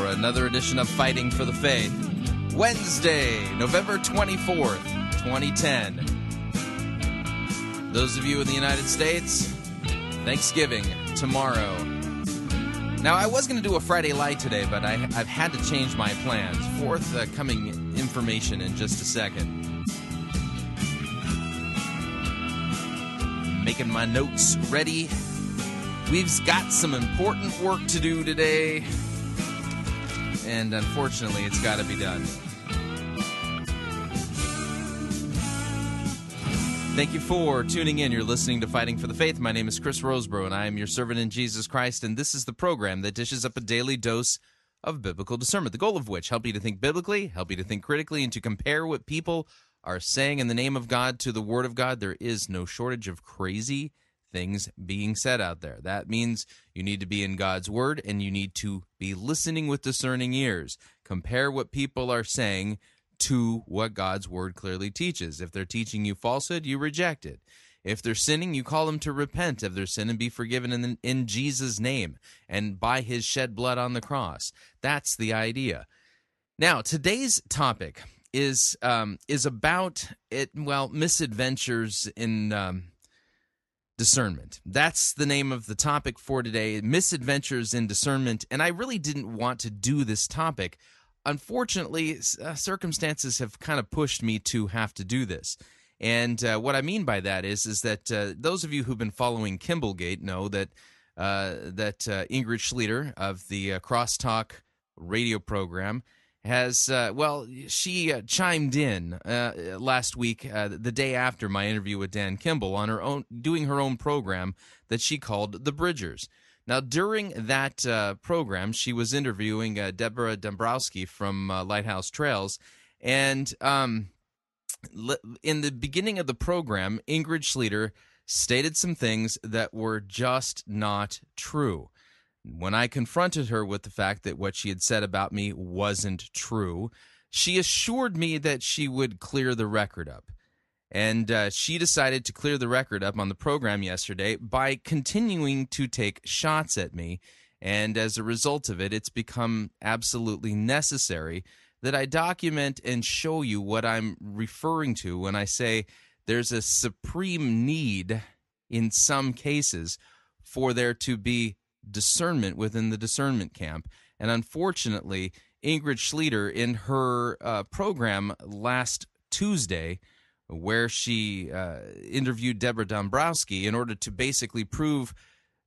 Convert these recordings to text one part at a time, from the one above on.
for another edition of Fighting for the Faith. Wednesday, November 24th, 2010. Those of you in the United States, Thanksgiving tomorrow. Now, I was going to do a Friday Light today, but I, have had to change my plans. Forthcoming uh, information in just a second. Making my notes ready. We've got some important work to do today, and unfortunately, it's got to be done. Thank you for tuning in. You're listening to Fighting for the Faith. My name is Chris Rosebrough, and I am your servant in Jesus Christ. And this is the program that dishes up a daily dose of biblical discernment. The goal of which help you to think biblically, help you to think critically, and to compare what people are saying in the name of God to the Word of God. There is no shortage of crazy things being said out there. That means you need to be in God's Word and you need to be listening with discerning ears. Compare what people are saying to what God's word clearly teaches. If they're teaching you falsehood, you reject it. If they're sinning, you call them to repent of their sin and be forgiven in, in Jesus' name and by his shed blood on the cross. That's the idea. Now, today's topic is um, is about it. Well, misadventures in um, discernment. That's the name of the topic for today. Misadventures in discernment. And I really didn't want to do this topic unfortunately, uh, circumstances have kind of pushed me to have to do this. And uh, what I mean by that is, is that uh, those of you who've been following Kimballgate know that uh, that uh, Ingrid Schlueter of the uh, Crosstalk radio program has well, she chimed in last week, the day after my interview with Dan Kimball, on her own doing her own program that she called the Bridgers. Now, during that uh, program, she was interviewing uh, Deborah Dombrowski from uh, Lighthouse Trails, and um, in the beginning of the program, Ingrid Schlueter stated some things that were just not true. When I confronted her with the fact that what she had said about me wasn't true, she assured me that she would clear the record up. And uh, she decided to clear the record up on the program yesterday by continuing to take shots at me. And as a result of it, it's become absolutely necessary that I document and show you what I'm referring to when I say there's a supreme need in some cases for there to be discernment within the discernment camp. And unfortunately, Ingrid Schlueter, in her uh, program last Tuesday, where she uh, interviewed Deborah Dombrowski in order to basically prove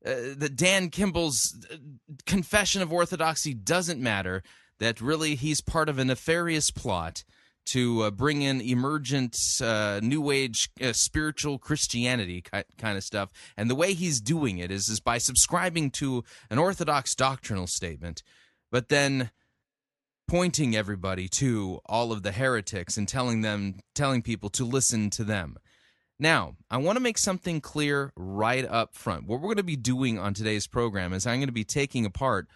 uh, that Dan Kimball's uh, confession of orthodoxy doesn't matter, that really he's part of a nefarious plot to uh, bring in emergent uh, new age uh, spiritual christianity kind of stuff and the way he's doing it is, is by subscribing to an orthodox doctrinal statement but then pointing everybody to all of the heretics and telling them telling people to listen to them. Now, I want to make something clear right up front. What we're going to be doing on today's program is I'm going to be taking apart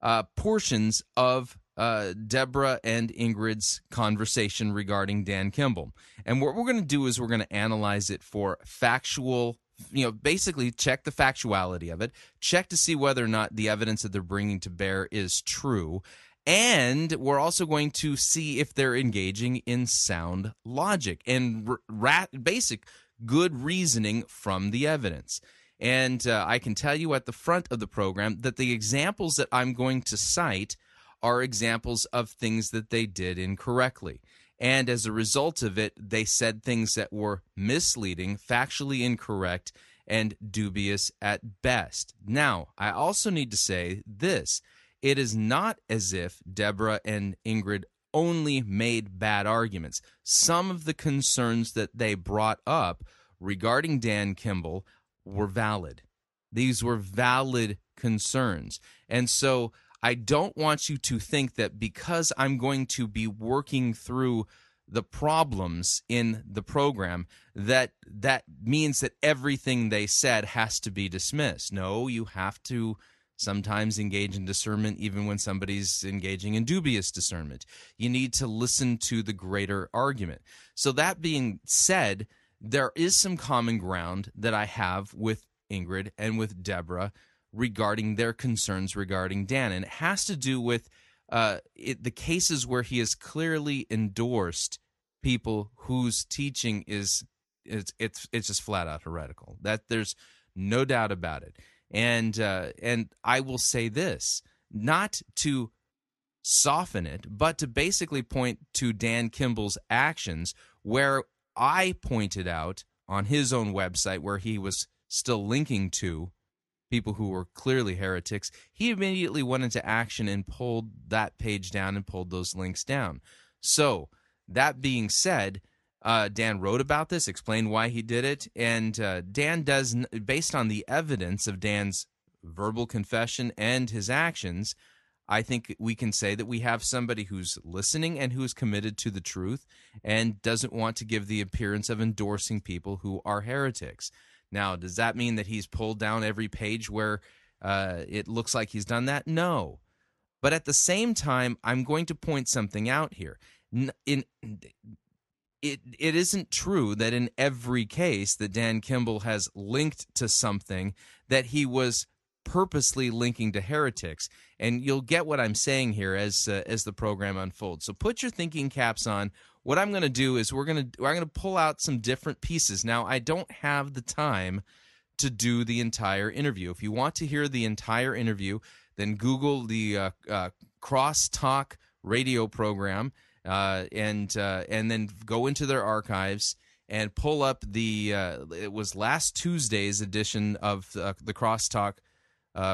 uh, portions of uh, Deborah and Ingrid's conversation regarding Dan Kimball. And what we're going to do is we're going to analyze it for factual, you know, basically check the factuality of it, check to see whether or not the evidence that they're bringing to bear is true, and we're also going to see if they're engaging in sound logic and ra- basic good reasoning from the evidence. And uh, I can tell you at the front of the program that the examples that I'm going to cite are examples of things that they did incorrectly. And as a result of it, they said things that were misleading, factually incorrect, and dubious at best. Now, I also need to say this it is not as if Deborah and Ingrid only made bad arguments. Some of the concerns that they brought up regarding Dan Kimball were valid. These were valid concerns. And so I don't want you to think that because I'm going to be working through the problems in the program that that means that everything they said has to be dismissed. No, you have to sometimes engage in discernment even when somebody's engaging in dubious discernment. You need to listen to the greater argument. So that being said, there is some common ground that I have with Ingrid and with Deborah regarding their concerns regarding Dan. And it has to do with uh, it, the cases where he has clearly endorsed people whose teaching is it's it's it's just flat out heretical. That there's no doubt about it. And uh, and I will say this, not to soften it, but to basically point to Dan Kimball's actions, where I pointed out on his own website where he was still linking to people who were clearly heretics, he immediately went into action and pulled that page down and pulled those links down. So, that being said, uh, Dan wrote about this, explained why he did it, and uh, Dan does, based on the evidence of Dan's verbal confession and his actions, I think we can say that we have somebody who's listening and who is committed to the truth and doesn't want to give the appearance of endorsing people who are heretics. Now, does that mean that he's pulled down every page where uh, it looks like he's done that? No. But at the same time, I'm going to point something out here. In, it it isn't true that in every case that Dan Kimball has linked to something that he was purposely linking to heretics and you'll get what I'm saying here as uh, as the program unfolds so put your thinking caps on what I'm going to do is we're going to I'm going to pull out some different pieces. Now, I don't have the time to do the entire interview. If you want to hear the entire interview, then Google the uh, uh, Crosstalk radio program uh, and uh, and then go into their archives and pull up the uh, it was last Tuesday's edition of uh, the Crosstalk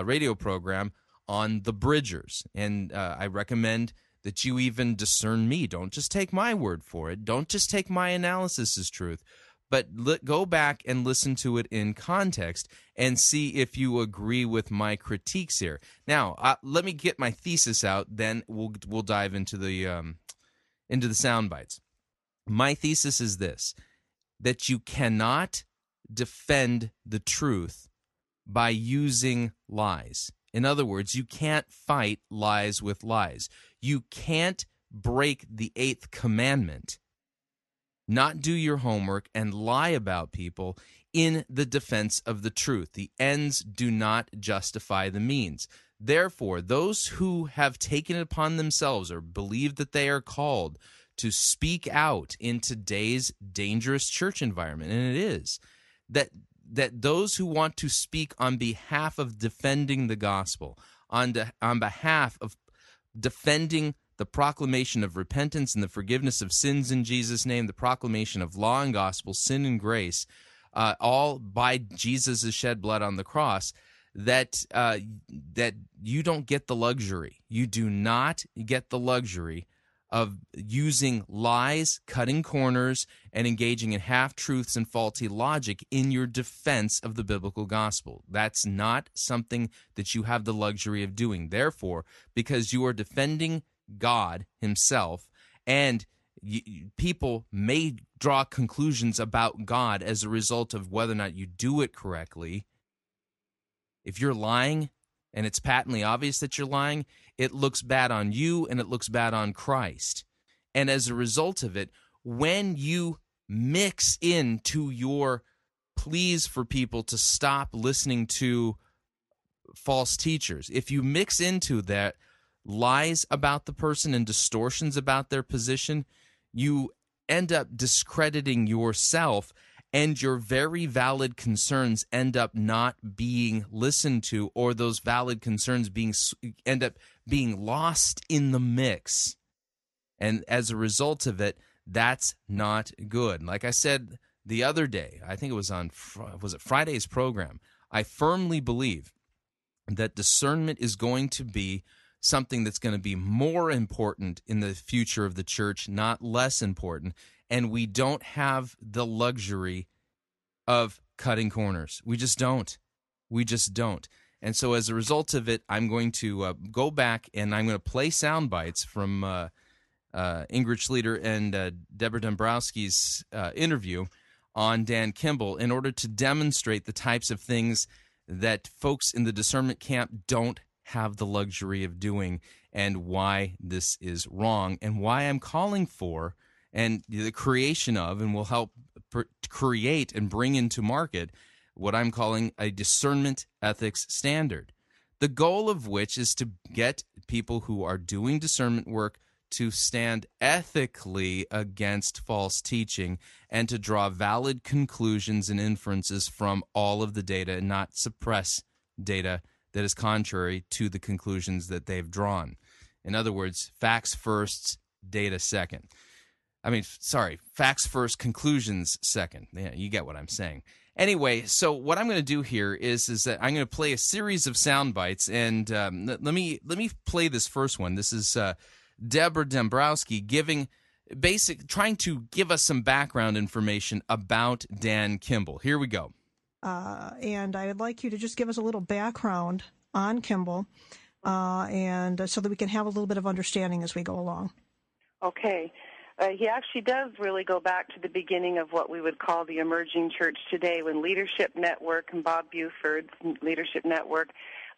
radio program on the Bridgers, and I recommend that you even discern me. Don't just take my word for it. Don't just take my analysis as truth, but go back and listen to it in context and see if you agree with my critiques here. Now, uh, let me get my thesis out. Then we'll we'll dive into the um, into the sound bites. My thesis is this: that you cannot defend the truth by using lies. In other words, you can't fight lies with lies. You can't break the eighth commandment, not do your homework, and lie about people in the defense of the truth. The ends do not justify the means. Therefore, those who have taken it upon themselves or believe that they are called to speak out in today's dangerous church environment, and it is, that that those who want to speak on behalf of defending the gospel, on, de, on behalf of defending the proclamation of repentance and the forgiveness of sins in Jesus' name, the proclamation of law and gospel, sin and grace, uh, all by Jesus' shed blood on the cross. That uh, that you don't get the luxury. You do not get the luxury of using lies, cutting corners, and engaging in half truths and faulty logic in your defense of the biblical gospel. That's not something that you have the luxury of doing. Therefore, because you are defending God Himself, and people may draw conclusions about God as a result of whether or not you do it correctly. If you're lying and it's patently obvious that you're lying, it looks bad on you and it looks bad on Christ. And as a result of it, when you mix into your pleas for people to stop listening to false teachers, if you mix into that lies about the person and distortions about their position, you end up discrediting yourself and your very valid concerns end up not being listened to or those valid concerns being end up being lost in the mix. And as a result of it, that's not good. Like I said the other day, I think it was on was it Friday's program. I firmly believe that discernment is going to be something that's going to be more important in the future of the church, not less important. And we don't have the luxury of cutting corners. We just don't. We just don't. And so, as a result of it, I'm going to uh, go back and I'm going to play sound bites from uh, uh, Ingrid Schlueter and uh, Deborah Dombrowski's uh, interview on Dan Kimball in order to demonstrate the types of things that folks in the discernment camp don't have the luxury of doing and why this is wrong and why I'm calling for and the creation of and will help create and bring into market what I'm calling a discernment ethics standard. The goal of which is to get people who are doing discernment work to stand ethically against false teaching and to draw valid conclusions and inferences from all of the data and not suppress data that is contrary to the conclusions that they've drawn. In other words, facts first, data second. I mean, sorry, facts first, conclusions second. Yeah, you get what I'm saying. Anyway, so what I'm going to do here is is that I'm going to play a series of sound bites, and um, let me let me play this first one. This is uh, Deborah Dombrowski giving basic trying to give us some background information about Dan Kimball. Here we go. Uh, and I would like you to just give us a little background on Kimball, uh, and uh, so that we can have a little bit of understanding as we go along. Okay. Uh, he actually does really go back to the beginning of what we would call the emerging church today when Leadership Network and Bob Buford's Leadership Network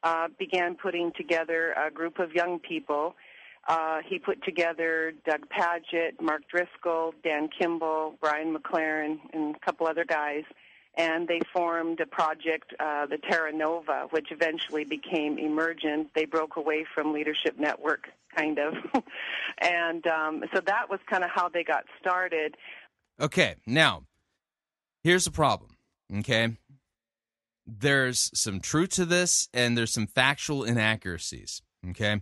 uh, began putting together a group of young people. Uh, he put together Doug Pagitt, Mark Driscoll, Dan Kimball, Brian McLaren, and a couple other guys, and they formed a project, uh, the Terra Nova, which eventually became Emergent. They broke away from Leadership Network, kind of, and um, so that was kind of how they got started. Okay, now here's the problem. Okay, there's some truth to this, and there's some factual inaccuracies. Okay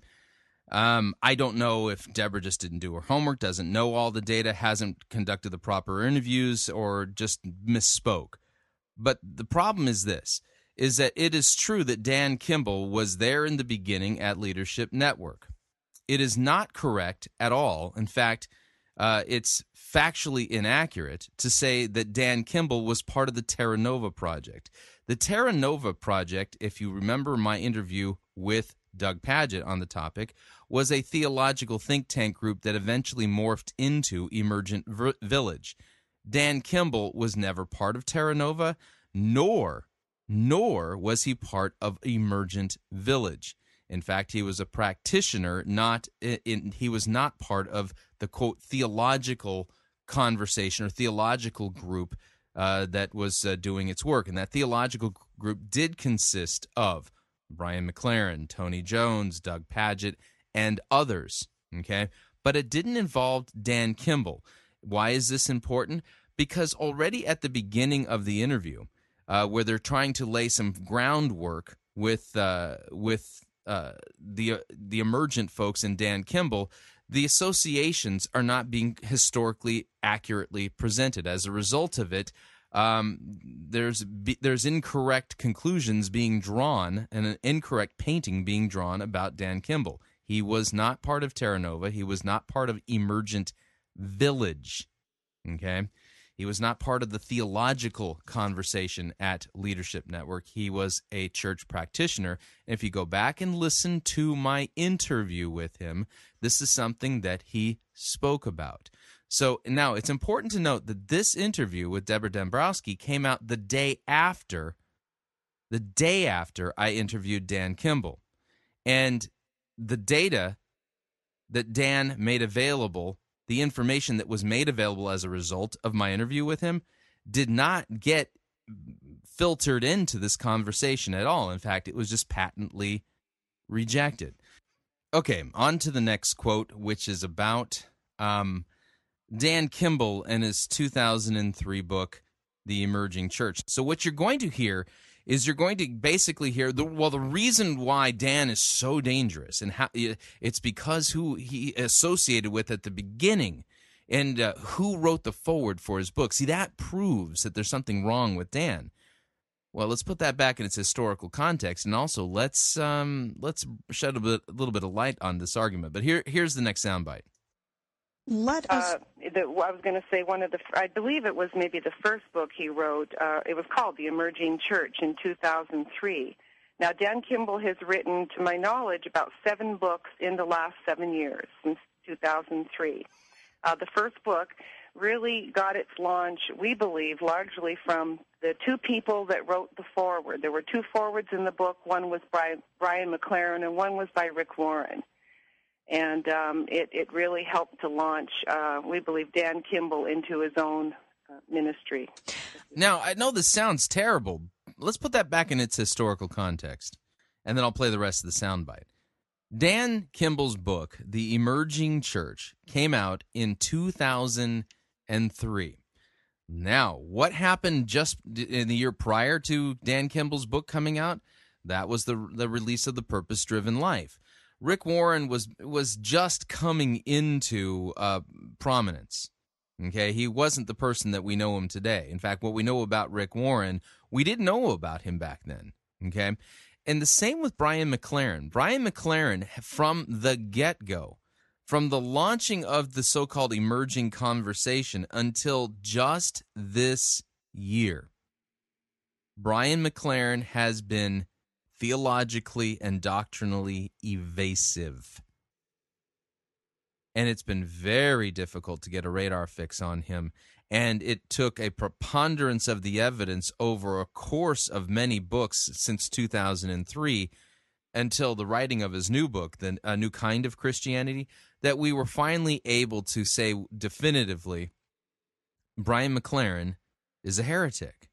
um, I don't know if Deborah just didn't do her homework, doesn't know all the data, hasn't conducted the proper interviews, or just misspoke. But the problem is this is that it is true that Dan Kimball was there in the beginning at Leadership Network. It is not correct at all. In fact, uh, it's factually inaccurate to say that Dan Kimball was part of the Terra Nova project. The Terra Nova project, if you remember my interview with Doug Pagitt on the topic, was a theological think tank group that eventually morphed into Emergent Village. Dan Kimball was never part of Terra Nova, nor nor was he part of Emergent Village. In fact, he was a practitioner, not in, he was not part of the quote theological conversation or theological group uh, that was uh, doing its work. And that theological group did consist of Brian McLaren, Tony Jones, Doug Pagitt, and others. Okay. But it didn't involve Dan Kimball. Why is this important? Because already at the beginning of the interview, uh, where they're trying to lay some groundwork with uh, with uh, the the emergent folks and Dan Kimball, the associations are not being historically accurately presented. As a result of it, um, there's there's incorrect conclusions being drawn and an incorrect painting being drawn about Dan Kimball. He was not part of Terra Nova. He was not part of Emergent Village. Okay. He was not part of the theological conversation at Leadership Network. He was a church practitioner. And if you go back and listen to my interview with him, this is something that he spoke about. So now it's important to note that this interview with Deborah Dombrowski came out the day after, the day after I interviewed Dan Kimball. And the data that Dan made available, the information that was made available as a result of my interview with him, did not get filtered into this conversation at all. In fact, it was just patently rejected. Okay, on to the next quote, which is about um, Dan Kimball and his 2003 book, The Emerging Church. So, what you're going to hear is you're going to basically hear the well the reason why Dan is so dangerous and how it's because who he associated with at the beginning and uh, who wrote the foreword for his book. See that proves that there's something wrong with Dan. Well, let's put that back in its historical context, and also let's um, let's shed a, bit, a little bit of light on this argument. But here here's the next soundbite. Let us. Uh, the, I was going to say one of the. I believe it was maybe the first book he wrote. Uh, it was called The Emerging Church in 2003. Now, Dan Kimball has written, to my knowledge, about seven books in the last seven years since 2003. Uh, the first book really got its launch, we believe, largely from the two people that wrote the foreword. There were two forewords in the book. One was by Brian McLaren, and one was by Rick Warren and um, it, it really helped to launch, uh, we believe, Dan Kimball into his own uh, ministry. Now, I know this sounds terrible. Let's put that back in its historical context, and then I'll play the rest of the soundbite. Dan Kimball's book, The Emerging Church, came out in 2003. Now, what happened just in the year prior to Dan Kimball's book coming out? That was the the release of the Purpose Driven Life. Rick Warren was was just coming into uh, prominence. Okay, he wasn't the person that we know him today. In fact, what we know about Rick Warren, we didn't know about him back then. Okay, and the same with Brian McLaren. Brian McLaren, from the get go, from the launching of the so called emerging conversation until just this year, Brian McLaren has been theologically and doctrinally evasive. And it's been very difficult to get a radar fix on him. And it took a preponderance of the evidence over a course of many books since 2003 until the writing of his new book, the, A New Kind of Christianity, that we were finally able to say definitively Brian McLaren is a heretic.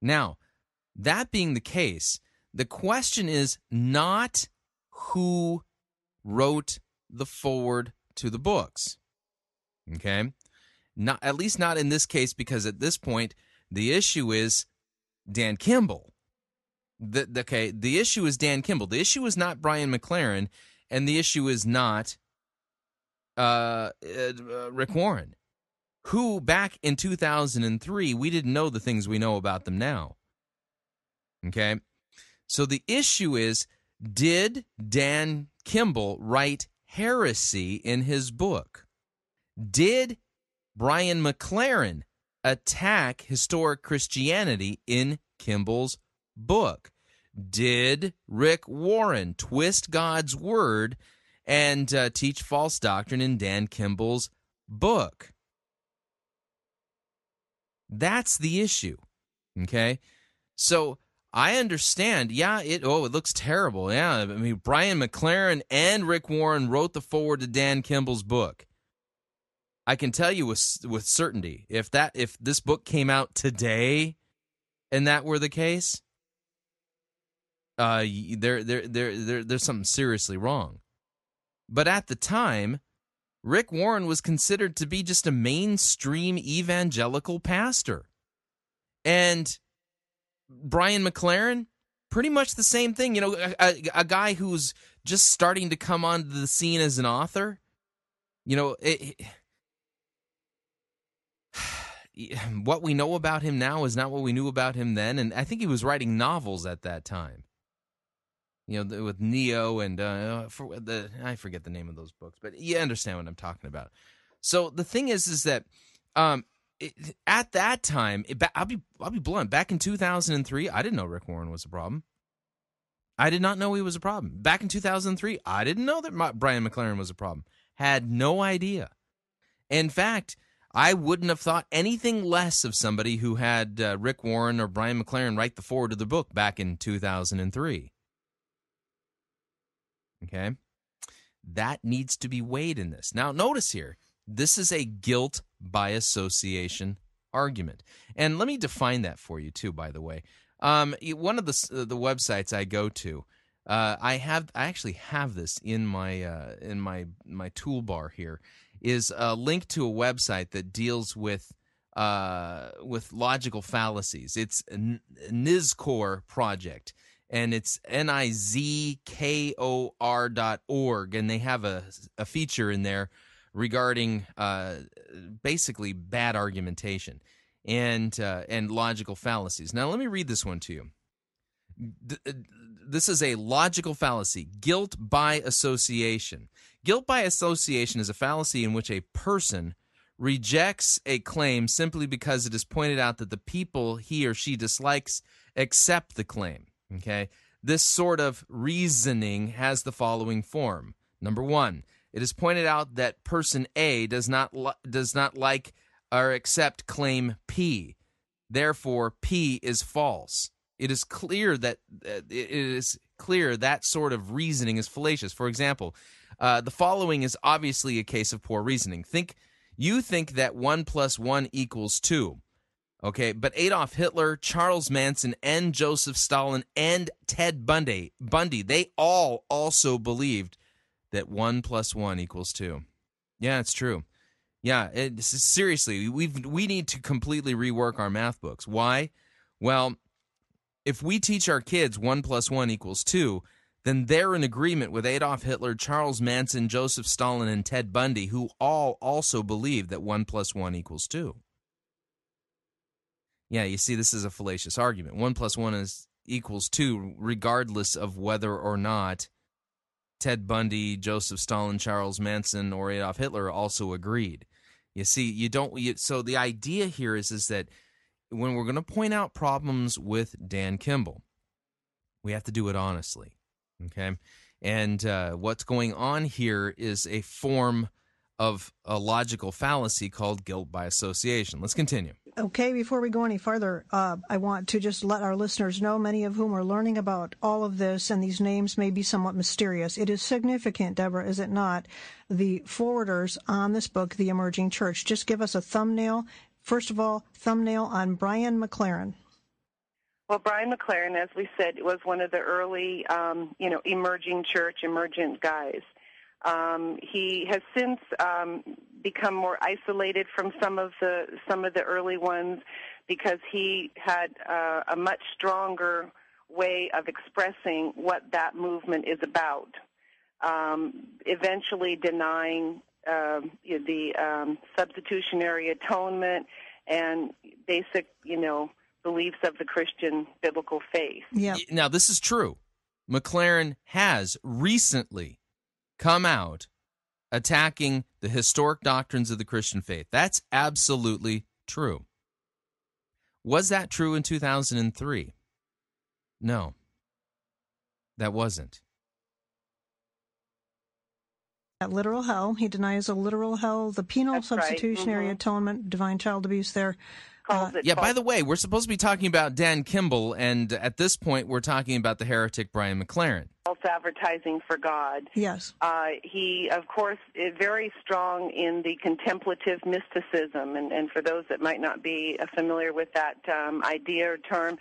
Now, that being the case, the question is not who wrote the foreword to the books. Okay? Not at least not in this case because at this point the issue is Dan Kimball. The, okay, the issue is Dan Kimball. The issue is not Brian McLaren, and the issue is not uh, uh, Rick Warren, who back in 2003 we didn't know the things we know about them now. Okay. So the issue is did Dan Kimball write heresy in his book? Did Brian McLaren attack historic Christianity in Kimball's book? Did Rick Warren twist God's word and uh, teach false doctrine in Dan Kimball's book? That's the issue. Okay? So I understand. Yeah, it oh, it looks terrible. Yeah, I mean Brian McLaren and Rick Warren wrote the foreword to Dan Kimball's book. I can tell you with with certainty if that if this book came out today and that were the case, uh there there there there there's something seriously wrong. But at the time, Rick Warren was considered to be just a mainstream evangelical pastor. And Brian McLaren, pretty much the same thing. You know, a, a, a, guy who's just starting to come onto the scene as an author. You know, it, it, what we know about him now is not what we knew about him then, and I think he was writing novels at that time. You know, with Neo and uh, for the I forget the name of those books, but you understand what I'm talking about. So the thing is, is that um, at that time, it, I'll be I'll be blunt. Back in 2003, I didn't know Rick Warren was a problem. I did not know he was a problem. Back in 2003, I didn't know that my, Brian McLaren was a problem. Had no idea. In fact, I wouldn't have thought anything less of somebody who had uh, Rick Warren or Brian McLaren write the foreword to the book back in 2003. Okay? That needs to be weighed in this. Now, notice here this is a guilt by association argument. And let me define that for you, too, by the way. Um, one of the, uh, the websites I go to, uh, I have I actually have this in my uh, in my my toolbar here is a link to a website that deals with uh, with logical fallacies. It's Nizkor project, and it's N I Z K O R dot org, and they have a a feature in there regarding uh, basically bad argumentation and uh, and logical fallacies. Now, let me read this one to you. Uh, this is a logical fallacy guilt by association. Guilt by association is a fallacy in which a person rejects a claim simply because it is pointed out that the people he or she dislikes accept the claim. Okay? This sort of reasoning has the following form. Number 1, it is pointed out that person A does not li- does not like or accept claim P. Therefore, P is false. It is clear that uh, it is clear that sort of reasoning is fallacious. For example, uh, the following is obviously a case of poor reasoning. Think you think that one plus one equals two. Okay, but Adolf Hitler, Charles Manson, and Joseph Stalin and Ted Bundy, Bundy, they all also believed that one plus one equals two. Yeah, it's true. Yeah, it, seriously, we we need to completely rework our math books. Why? Well, if we teach our kids one plus one equals two, then they're in agreement with Adolf Hitler, Charles Manson, Joseph Stalin, and Ted Bundy, who all also believe that one plus one equals two. Yeah, you see, this is a fallacious argument. One plus one is equals two, regardless of whether or not Ted Bundy, Joseph Stalin, Charles Manson, or Adolf Hitler also agreed. You see, you don't. You, so the idea here is is that when we're going to point out problems with Dan Kimball, we have to do it honestly. Okay, and uh, what's going on here is a form of a logical fallacy called guilt by association. Let's continue. Okay, before we go any further, uh, I want to just let our listeners know, many of whom are learning about all of this, and these names may be somewhat mysterious. It is significant, Deborah, is it not? The forwarders on this book, The Emerging Church. Just give us a thumbnail. First of all, thumbnail on Brian McLaren. Well, Brian McLaren, as we said, was one of the early, um, you know, emerging church, emergent guys. Um, he has since um, become more isolated from some of the some of the early ones because he had uh, a much stronger way of expressing what that movement is about. Um, eventually, denying uh, the um, substitutionary atonement and basic, you know, beliefs of the Christian biblical faith. Yeah. Now, this is true. McLaren has recently come out attacking the historic doctrines of the Christian faith. That's absolutely true. Was that true in 2003? No, that wasn't. That literal hell. He denies a literal hell, the penal That's substitutionary right. mm-hmm. atonement, divine child abuse there. Calls Uh, it Yeah, by the way, we're supposed to be talking about Dan Kimball, and at this point, we're talking about the heretic Brian McLaren. false advertising for God. Yes. Uh, he, of course, is very strong in the contemplative mysticism, and, and for those that might not be uh, familiar with that um, idea or term,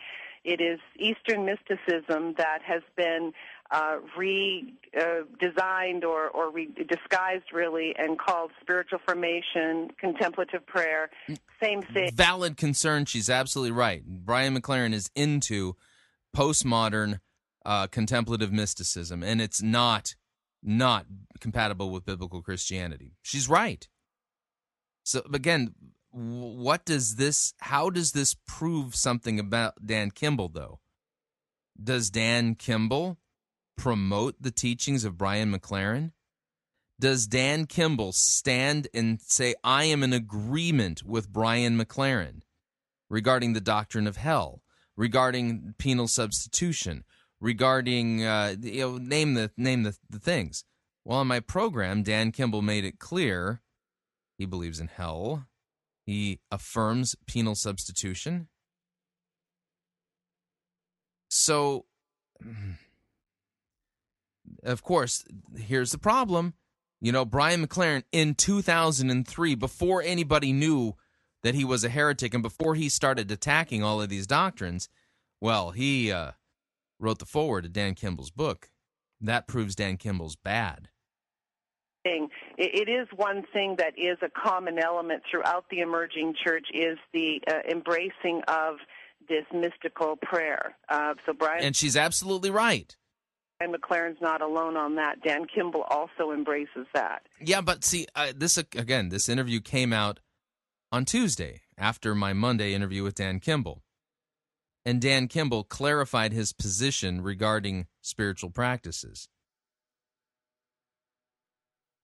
it is Eastern mysticism that has been uh, redesigned uh, or, or re- disguised, really, and called spiritual formation, contemplative prayer, same thing. Valid concern. She's absolutely right. Brian McLaren is into postmodern uh, contemplative mysticism, and it's not not compatible with biblical Christianity. She's right. So again, what does this? How does this prove something about Dan Kimball, though? Does Dan Kimball promote the teachings of Brian McLaren? Does Dan Kimball stand and say, I am in agreement with Brian McLaren regarding the doctrine of hell, regarding penal substitution, regarding, uh, you know, name the, name the, the things? Well, in my program, Dan Kimball made it clear he believes in hell. He affirms penal substitution. So, of course, here's the problem. You know, Brian McLaren in 2003, before anybody knew that he was a heretic and before he started attacking all of these doctrines, well, he uh, wrote the foreword to Dan Kimball's book. That proves Dan Kimball's bad. Thing. It, it is one thing that is a common element throughout the emerging church is the uh, embracing of this mystical prayer. Uh, so Brian and she's absolutely right. And McLaren's not alone on that. Dan Kimball also embraces that. Yeah, but see, uh, this again, this interview came out on Tuesday after my Monday interview with Dan Kimball. And Dan Kimball clarified his position regarding spiritual practices.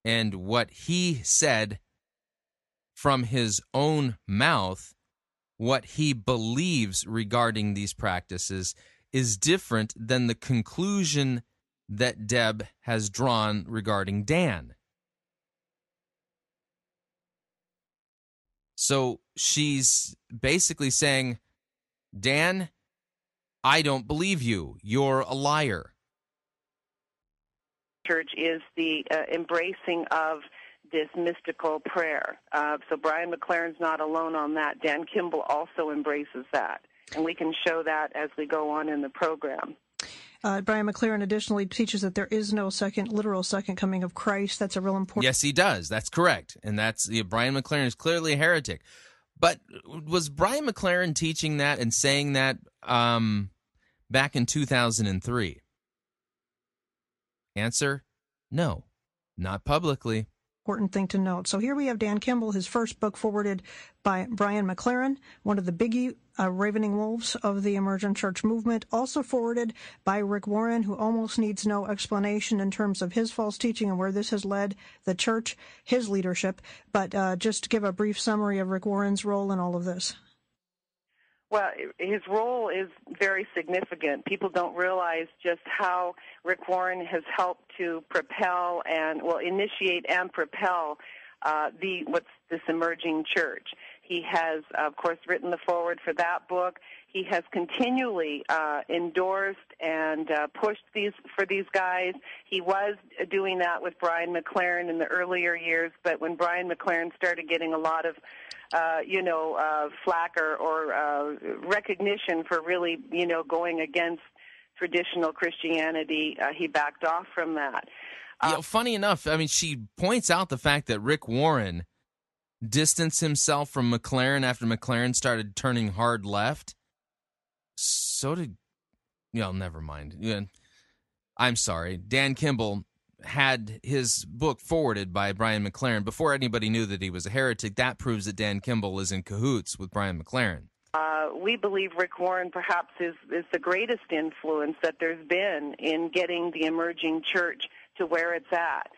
And what he said from his own mouth, what he believes regarding these practices, is different than the conclusion that Deb has drawn regarding Dan. So she's basically saying, Dan, I don't believe you. You're a liar. Church is the uh, embracing of this mystical prayer. Uh, so Brian McLaren's not alone on that. Dan Kimball also embraces that. And we can show that as we go on in the program. Uh, Brian McLaren additionally teaches that there is no second literal second coming of Christ. That's a real important. Yes, he does. That's correct, and that's yeah, Brian McLaren is clearly a heretic. But was Brian McLaren teaching that and saying that um, back in 2003? Answer: No, not publicly important thing to note. So here we have Dan Kimball, his first book forwarded by Brian McLaren, one of the biggie uh, ravening wolves of the emergent church movement, also forwarded by Rick Warren, who almost needs no explanation in terms of his false teaching and where this has led the church, his leadership. But uh, just to give a brief summary of Rick Warren's role in all of this. Well, his role is very significant. People don't realize just how Rick Warren has helped to propel and, well, initiate and propel uh, the what's this emerging church. He has, of course, written the foreword for that book. He has continually uh, endorsed and uh, pushed these for these guys. He was doing that with Brian McLaren in the earlier years, but when Brian McLaren started getting a lot of uh, you know, uh, flack or, or uh, recognition for really, you know, going against traditional Christianity. Uh, he backed off from that. Uh, yeah, funny enough, I mean, she points out the fact that Rick Warren distanced himself from McLaren after McLaren started turning hard left. So did, you know, never mind. Yeah, I'm sorry. Dan Kimball had his book forwarded by Brian McLaren before anybody knew that he was a heretic. That proves that Dan Kimball is in cahoots with Brian McLaren. Uh, we believe Rick Warren perhaps is, is the greatest influence that there's been in getting the emerging church to where it's at.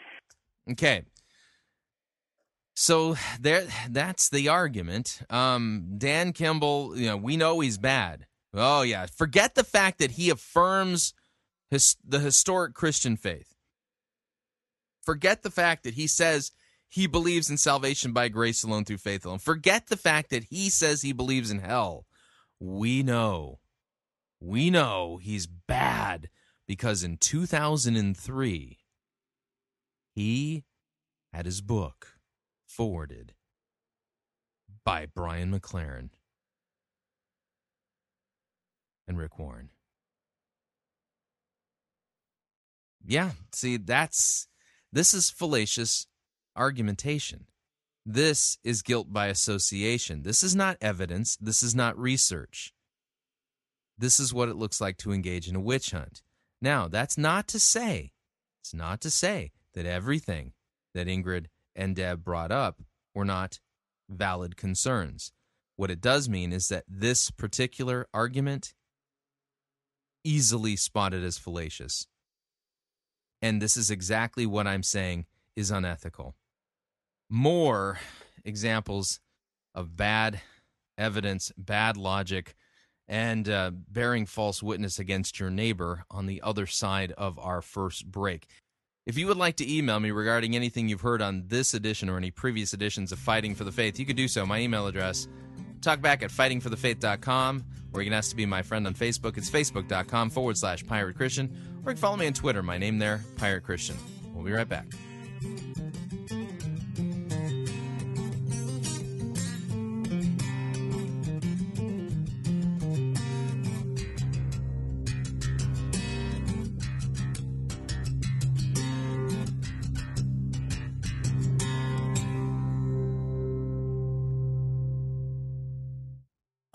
Okay. So there that's the argument. Um, Dan Kimball, you know, we know he's bad. Oh yeah, forget the fact that he affirms his, the historic Christian faith. Forget the fact that he says he believes in salvation by grace alone through faith alone. Forget the fact that he says he believes in hell. We know, we know he's bad because in 2003, he had his book forwarded by Brian McLaren and Rick Warren. Yeah, see, that's this is fallacious argumentation. This is guilt by association. This is not evidence. This is not research. This is what it looks like to engage in a witch hunt. Now, that's not to say, it's not to say that everything that Ingrid and Deb brought up were not valid concerns. What it does mean is that this particular argument easily spotted as fallacious. And this is exactly what I'm saying is unethical. More examples of bad evidence, bad logic, and uh, bearing false witness against your neighbor on the other side of our first break. If you would like to email me regarding anything you've heard on this edition or any previous editions of Fighting for the Faith, you could do so. My email address, talkback at fightingforthefaith.com, or you can ask to be my friend on Facebook. It's facebook.com forward slash pirate Christian or you can follow me on Twitter. My name there, Pirate Christian. We'll be right back.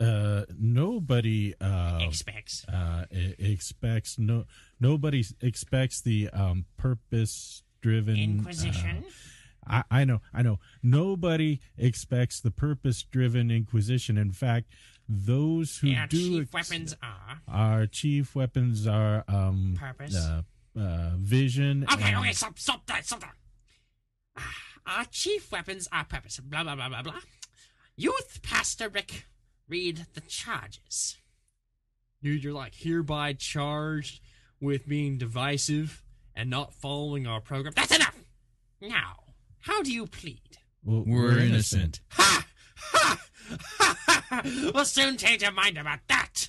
Uh, nobody uh, Expects. uh, expects no nobody expects the um, purpose driven Inquisition. I, I know, I know. Nobody expects the purpose-driven Inquisition. In fact, those who our do chief ex- weapons are. our chief weapons are um, Purpose. uh, uh, vision. Okay, and- okay, stop, stop that, stop that. Ah, Our chief weapons are purpose. Blah, blah, blah, blah, blah. Youth Pastor Rick, read the charges. Dude, you're like hereby charged with being divisive and not following our program. That's enough! Now, how do you plead? Well, We're innocent. Ha! Ha! Ha! ha, ha. We'll soon change your mind about that!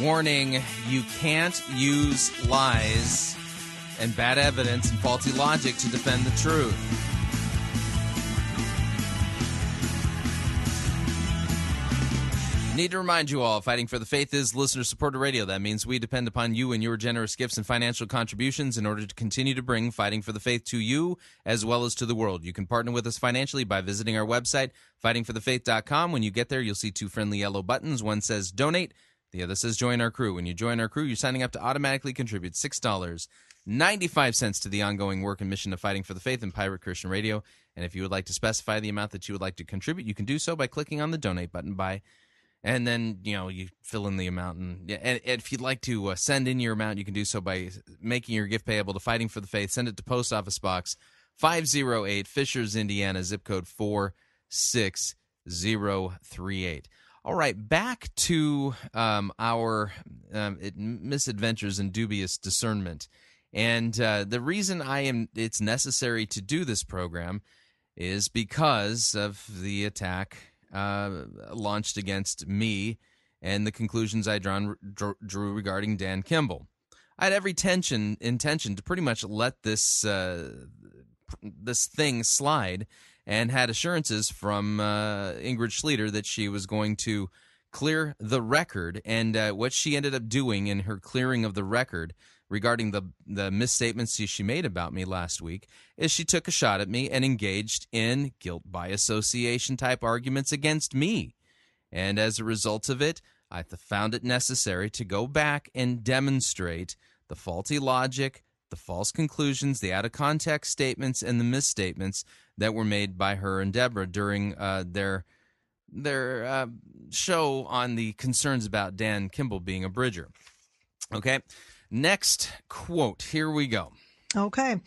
Warning you can't use lies and bad evidence and faulty logic to defend the truth. Need to remind you all, Fighting for the Faith is listener supported radio. That means we depend upon you and your generous gifts and financial contributions in order to continue to bring Fighting for the Faith to you as well as to the world. You can partner with us financially by visiting our website, fightingforthefaith.com. When you get there, you'll see two friendly yellow buttons. One says donate, Yeah, this says join our crew. When you join our crew, you're signing up to automatically contribute $6.95 to the ongoing work and mission of fighting for the faith in Pirate Christian Radio. And if you would like to specify the amount that you would like to contribute, you can do so by clicking on the donate button by and then you know you fill in the amount and, and if you'd like to uh, send in your amount you can do so by making your gift payable to fighting for the faith send it to post office box 508 fishers indiana zip code 46038 all right back to um, our um, misadventures and dubious discernment and uh, the reason i am it's necessary to do this program is because of the attack uh, launched against me and the conclusions I drawn, drew regarding Dan Kimball. I had every tension intention to pretty much let this uh, this thing slide, and had assurances from uh, Ingrid Schlueter that she was going to clear the record. And uh, what she ended up doing in her clearing of the record regarding the the misstatements she made about me last week is she took a shot at me and engaged in guilt by association type arguments against me. And as a result of it, I found it necessary to go back and demonstrate the faulty logic, the false conclusions, the out of context statements, and the misstatements that were made by her and Deborah during uh, their their uh, show on the concerns about Dan Kimball being a bridger. Okay, Next quote. Here we go. Okay.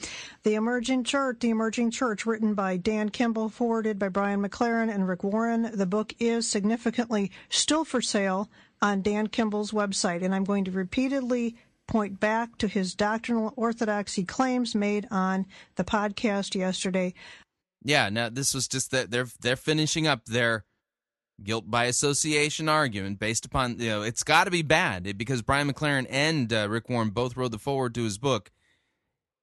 The Emerging Church, The Emerging Church, written by Dan Kimball, forwarded by Brian McLaren and Rick Warren. The book is significantly still for sale on Dan Kimball's website, and I'm going to repeatedly point back to his doctrinal orthodoxy claims made on the podcast yesterday. Yeah, now this was just that they're they're finishing up their guilt by association argument based upon you know it's got to be bad because Brian McLaren and uh, Rick Warren both wrote the foreword to his book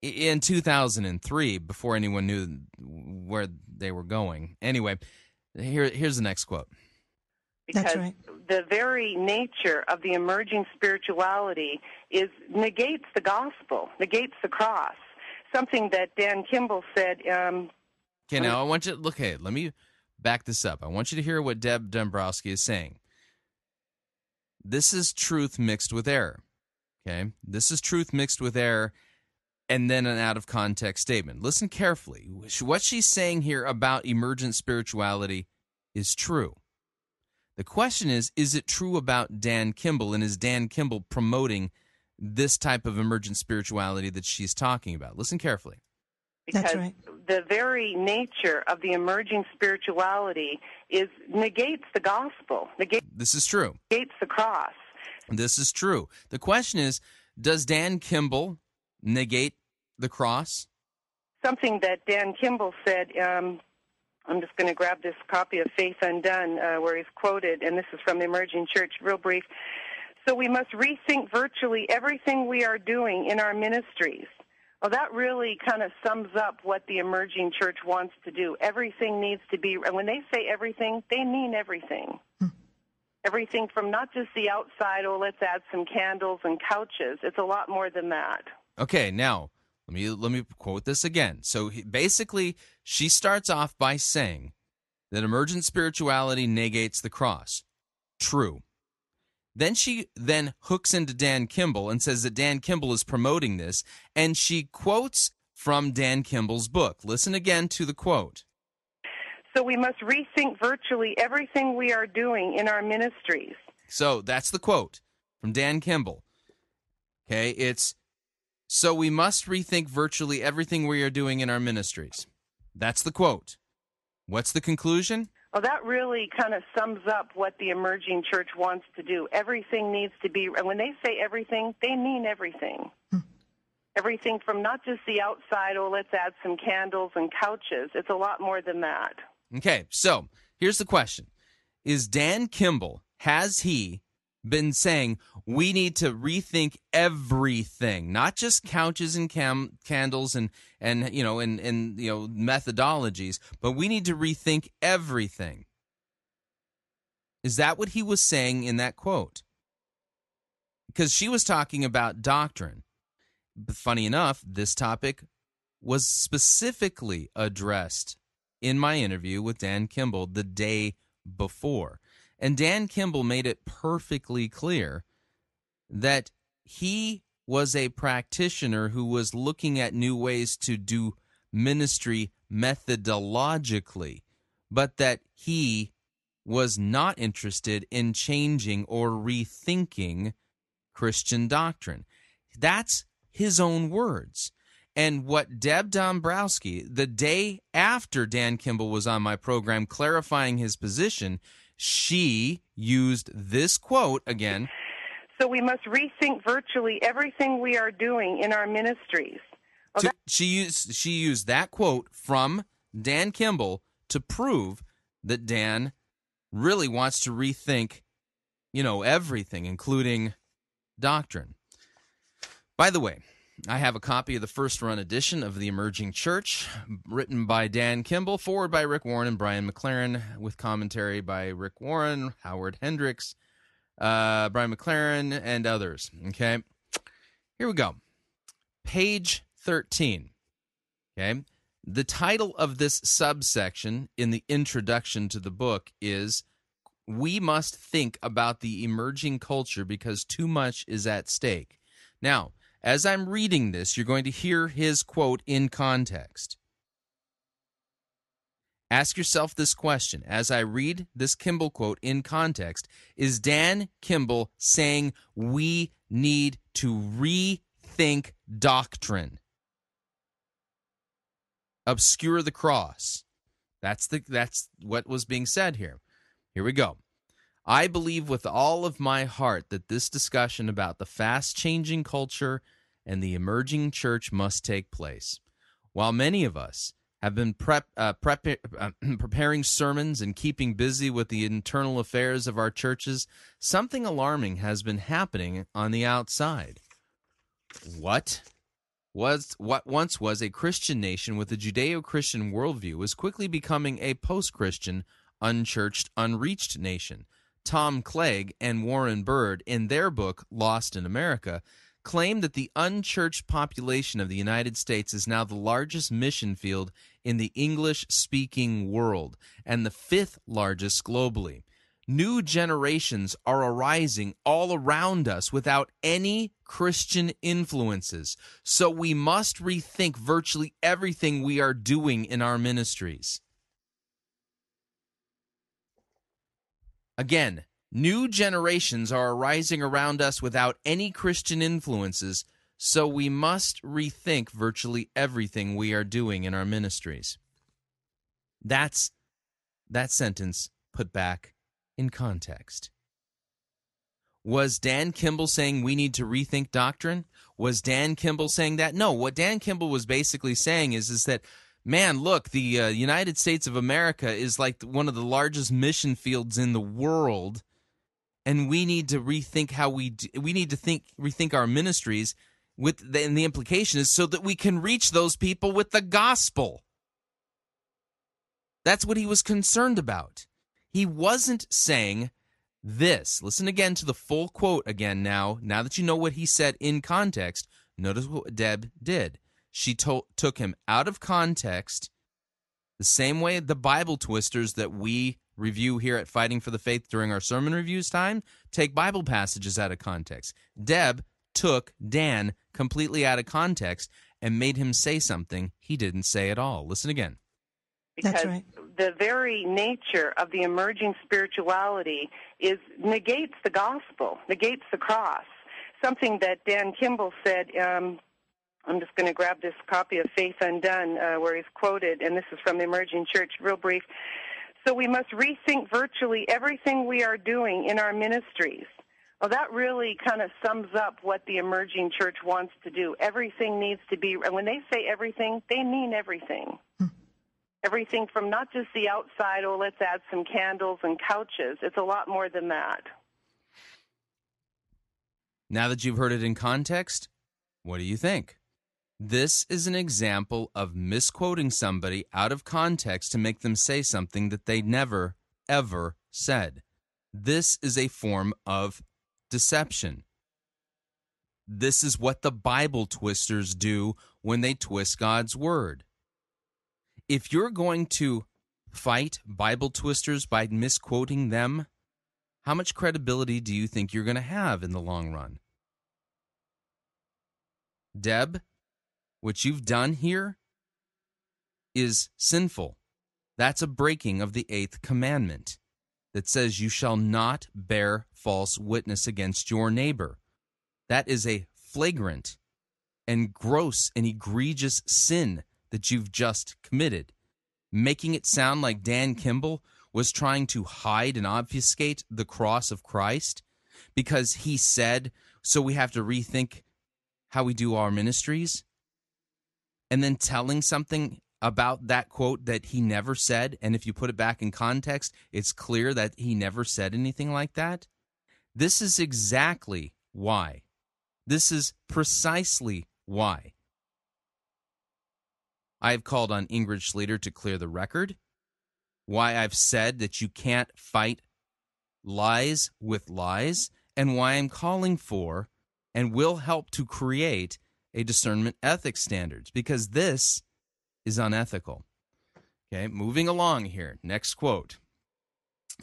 in 2003 before anyone knew where they were going. Anyway, here here's the next quote. Because right. the very nature of the emerging spirituality is negates the gospel, negates the cross. Something that Dan Kimball said. Um, okay, now I want you to look. Hey, let me back this up. I want you to hear what Deb Dombrowski is saying. This is truth mixed with error. Okay? This is truth mixed with error and then an out of context statement. Listen carefully. What she's saying here about emergent spirituality is true. The question is is it true about Dan Kimball and is Dan Kimball promoting this type of emergent spirituality that she's talking about? Listen carefully because right. The very nature of the emerging spirituality is negates the gospel, negates This is true. negates the cross. This is true. The question is, does Dan Kimball negate the cross? Something that Dan Kimball said. Um, I'm just going to grab this copy of Faith Undone, uh, where he's quoted, and this is from the Emerging Church, real brief. So we must rethink virtually everything we are doing in our ministries. Well, that really kind of sums up what the emerging church wants to do. Everything needs to be, and when they say everything, they mean everything. Hmm. Everything from not just the outside, oh, let's add some candles and couches. It's a lot more than that. Okay, now let me let me quote this again. So he, basically, she starts off by saying that emergent spirituality negates the cross. True. Then she then hooks into Dan Kimball and says that Dan Kimball is promoting this, and she quotes from Dan Kimball's book. Listen again to the quote. So we must rethink virtually everything we are doing in our ministries. So that's the quote from Dan Kimball. Okay, it's so we must rethink virtually everything we are doing in our ministries. That's the quote. What's the conclusion? Well, that really kind of sums up what the emerging church wants to do. Everything needs to be, and when they say everything, they mean everything. Hmm. everything from not just the outside, oh, let's add some candles and couches. It's a lot more than that. Okay, so here's the question Is Dan Kimball, has he been saying we need to rethink everything, not just couches and cam- candles and and you know and and you know methodologies, but we need to rethink everything. Is that what he was saying in that quote? Because she was talking about doctrine. But funny enough, this topic was specifically addressed in my interview with Dan Kimball the day before. And Dan Kimball made it perfectly clear that he was a practitioner who was looking at new ways to do ministry methodologically, but that he was not interested in changing or rethinking Christian doctrine. That's his own words. And what Deb Dombrowski, the day after Dan Kimball was on my program clarifying his position, she used this quote again. So we must rethink virtually everything we are doing in our ministries. To, she used she used that quote from Dan Kimball to prove that Dan really wants to rethink, you know, everything, including doctrine. By the way, I have a copy of the first run edition of The Emerging Church, written by Dan Kimball, foreword by Rick Warren and Brian McLaren, with commentary by Rick Warren, Howard Hendricks, uh, Brian McLaren, and others. Okay, here we go. Page 13. Okay, the title of this subsection in the introduction to the book is We Must Think About the Emerging Culture Because Too Much is at Stake. Now, as I'm reading this, you're going to hear his quote in context. Ask yourself this question as I read this Kimball quote in context Is Dan Kimball saying we need to rethink doctrine? Obscure the cross. That's the that's what was being said here. Here we go. I believe with all of my heart that this discussion about the fast changing culture and the emerging church must take place. While many of us have been prep, uh, prep, uh, preparing sermons and keeping busy with the internal affairs of our churches, something alarming has been happening on the outside. What? Was what once was a Christian nation with a Judeo Christian worldview is quickly becoming a post Christian, unchurched, unreached nation. Tom Clegg and Warren Bird, in their book Lost in America, claim that the unchurched population of the United States is now the largest mission field in the English speaking world and the fifth largest globally. New generations are arising all around us without any Christian influences, so we must rethink virtually everything we are doing in our ministries. Again, New generations are arising around us without any Christian influences, so we must rethink virtually everything we are doing in our ministries. That's that sentence put back in context. Was Dan Kimball saying we need to rethink doctrine? Was Dan Kimball saying that? No, what Dan Kimball was basically saying is is that man, look, the uh, United States of America is like one of the largest mission fields in the world and we need to rethink how we do, we need to think rethink our ministries with the, and the implication is so that we can reach those people with the gospel. That's what he was concerned about. He wasn't saying this. Listen again to the full quote again now now that you know what he said in context. Notice what deb did she to- took him out of context the same way the bible twisters that we review here at Fighting for the Faith during our sermon reviews time take Bible passages out of context. Deb took Dan completely out of context and made him say something he didn't say at all. Listen again. Because That's right. the very nature of the emerging spirituality is negates the gospel, negates the cross. Something that Dan Kimball said. Um, I'm just going to grab this copy of Faith Undone, uh, where he's quoted, and this is from the Emerging Church, real brief. So we must rethink virtually everything we are doing in our ministries. Well, that really kind of sums up what the emerging church wants to do. Everything needs to be, and when they say everything, they mean everything. Hmm. Everything from not just the outside, oh, let's add some candles and couches. It's a lot more than that. Now that you've heard it in context, what do you think? This is an example of misquoting somebody out of context to make them say something that they never, ever said. This is a form of deception. This is what the Bible twisters do when they twist God's word. If you're going to fight Bible twisters by misquoting them, how much credibility do you think you're going to have in the long run? Deb, what you've done here is sinful. That's a breaking of the eighth commandment that says you shall not bear false witness against your neighbor. That is a flagrant and gross and egregious sin that you've just committed. Making it sound like Dan Kimball was trying to hide and obfuscate the cross of Christ because he said, so we have to rethink how we do our ministries. And then telling something about that quote that he never said. And if you put it back in context, it's clear that he never said anything like that. This is exactly why. This is precisely why. I have called on Ingrid Schlueter to clear the record. Why I've said that you can't fight lies with lies, and why I'm calling for and will help to create a discernment ethics standards because this is unethical. Okay, moving along here. Next quote.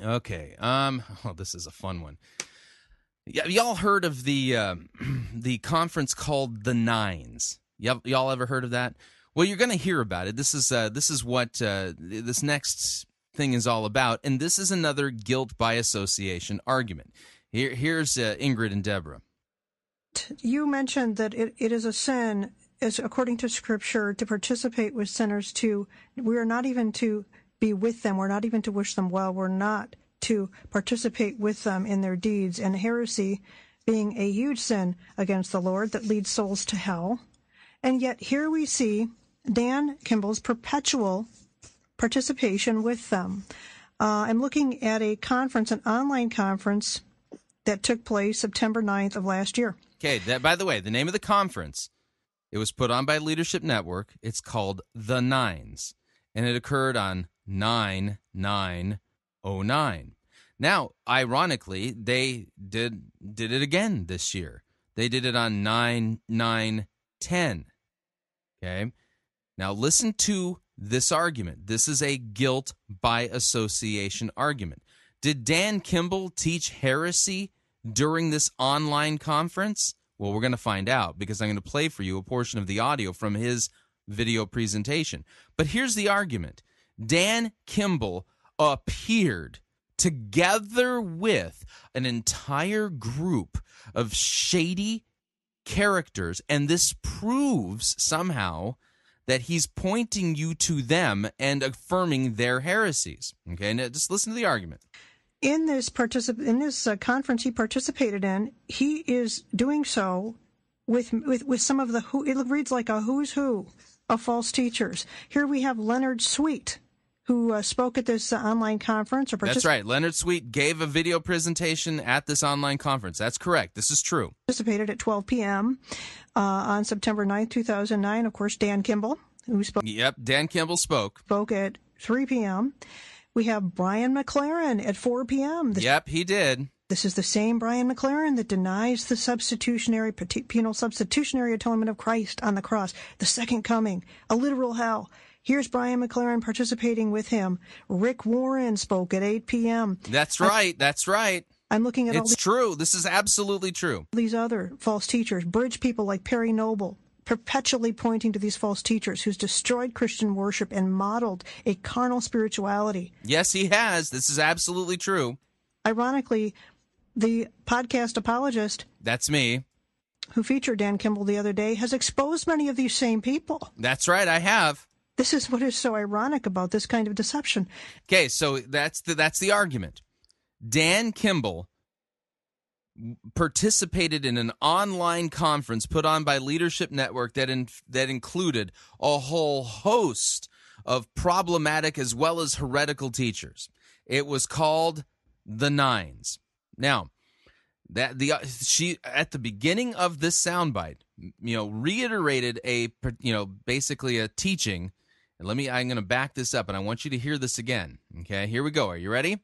Okay, um, oh, this is a fun one. Yeah, y'all heard of the uh, the conference called the Nines? Y'all, y'all ever heard of that? Well, you're going to hear about it. This is uh, this is what uh, this next thing is all about, and this is another guilt by association argument. Here, here's uh, Ingrid and Deborah. You mentioned that it, it is a sin is according to scripture to participate with sinners to we are not even to be with them. We're not even to wish them well. We're not to participate with them in their deeds. And heresy being a huge sin against the lord that leads souls to hell. And yet here we see dan kimball's perpetual participation with them. Uh, i'm looking at a conference an online conference that took place september 9th of last year okay that by the way the name of the conference it was put on by Leadership Network. It's called The Nines, and it occurred on 9909. Now, ironically, they did did it again this year. They did it on 9910. Okay? Now listen to this argument. This is a guilt by association argument. Did Dan Kimball teach heresy during this online conference? Well, we're going to find out because I'm going to play for you a portion of the audio from his video presentation. But here's the argument Dan Kimball appeared together with an entire group of shady characters, and this proves somehow that he's pointing you to them and affirming their heresies. Okay, now just listen to the argument in this particip- in this uh, conference he participated in, he is doing so with with with some of the who it reads like a who's who of false teachers. Here we have Leonard Sweet, who uh, spoke at this uh, online conference. Or particip- That's right. Leonard Sweet gave a video presentation at this online conference. That's correct. This is true. Participated at 12 p.m. Uh, on September 9th, 2009. Of course, Dan Kimball, who spoke. Yep, Dan Kimball spoke. Spoke at 3 p.m. We have Brian McLaren at 4 p.m. This, yep, he did. This is the same Brian McLaren that denies the substitutionary, penal substitutionary atonement of Christ on the cross, the second coming, a literal hell. Here's Brian McLaren participating with him. Rick Warren spoke at 8 p.m. That's right. I, that's right. I'm looking at it's all these, true. This is absolutely true. These other false teachers, bridge people like Perry Noble, perpetually pointing to these false teachers who's destroyed Christian worship and modeled a carnal spirituality. Yes, he has. This is absolutely true. Ironically, the podcast apologist. That's me. Who featured Dan Kimball the other day has exposed many of these same people. That's right, I have. This is what is so ironic about this kind of deception. Okay, so that's the, that's the argument. Dan Kimball participated in an online conference put on by Leadership Network that in, that included a whole host of problematic as well as heretical teachers. It was called the Nines. Now, that the uh, she at the beginning of this soundbite, you know, reiterated a you know basically a teaching. And let me, I'm going to back this up, and I want you to hear this again. Okay, here we go. Are you ready?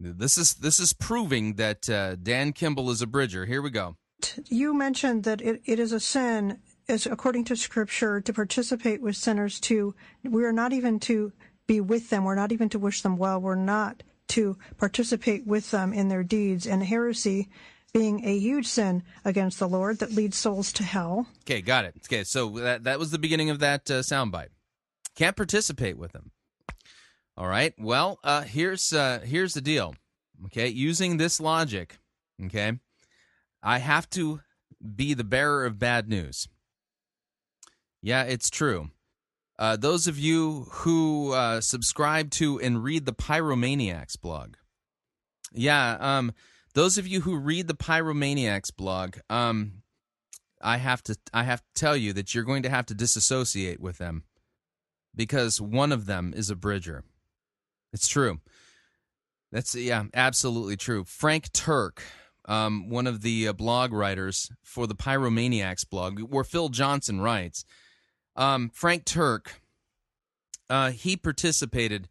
This is this is proving that uh, Dan Kimball is a bridger. Here we go. You mentioned that it, it is a sin, as according to Scripture, to participate with sinners. To we are not even to be with them. We're not even to wish them well. We're not to participate with them in their deeds, and heresy being a huge sin against the Lord that leads souls to hell. Okay, got it. Okay, so that that was the beginning of that uh, soundbite. Can't participate with them. All right. Well, uh, here's uh, here's the deal. Okay, using this logic, okay, I have to be the bearer of bad news. Yeah, it's true. Uh, those of you who uh, subscribe to and read the Pyromaniacs blog, yeah, um, those of you who read the Pyromaniacs blog, um, I have to I have to tell you that you're going to have to disassociate with them because one of them is a bridger. It's true. That's yeah, absolutely true. Frank Turk, um, one of the uh, blog writers for the Pyromaniacs blog, where Phil Johnson writes. Um, Frank Turk, uh, he participated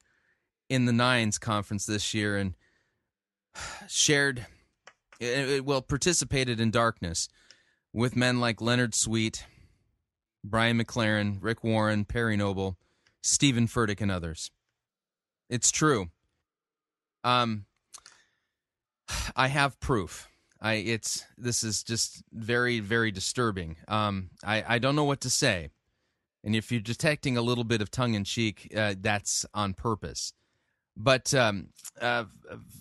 in the Nines conference this year and shared, uh, well, participated in darkness with men like Leonard Sweet, Brian McLaren, Rick Warren, Perry Noble, Steven Furtick, and others. It's true. Um, I have proof. I it's this is just very very disturbing. Um, I I don't know what to say, and if you're detecting a little bit of tongue in cheek, uh, that's on purpose. But um, uh,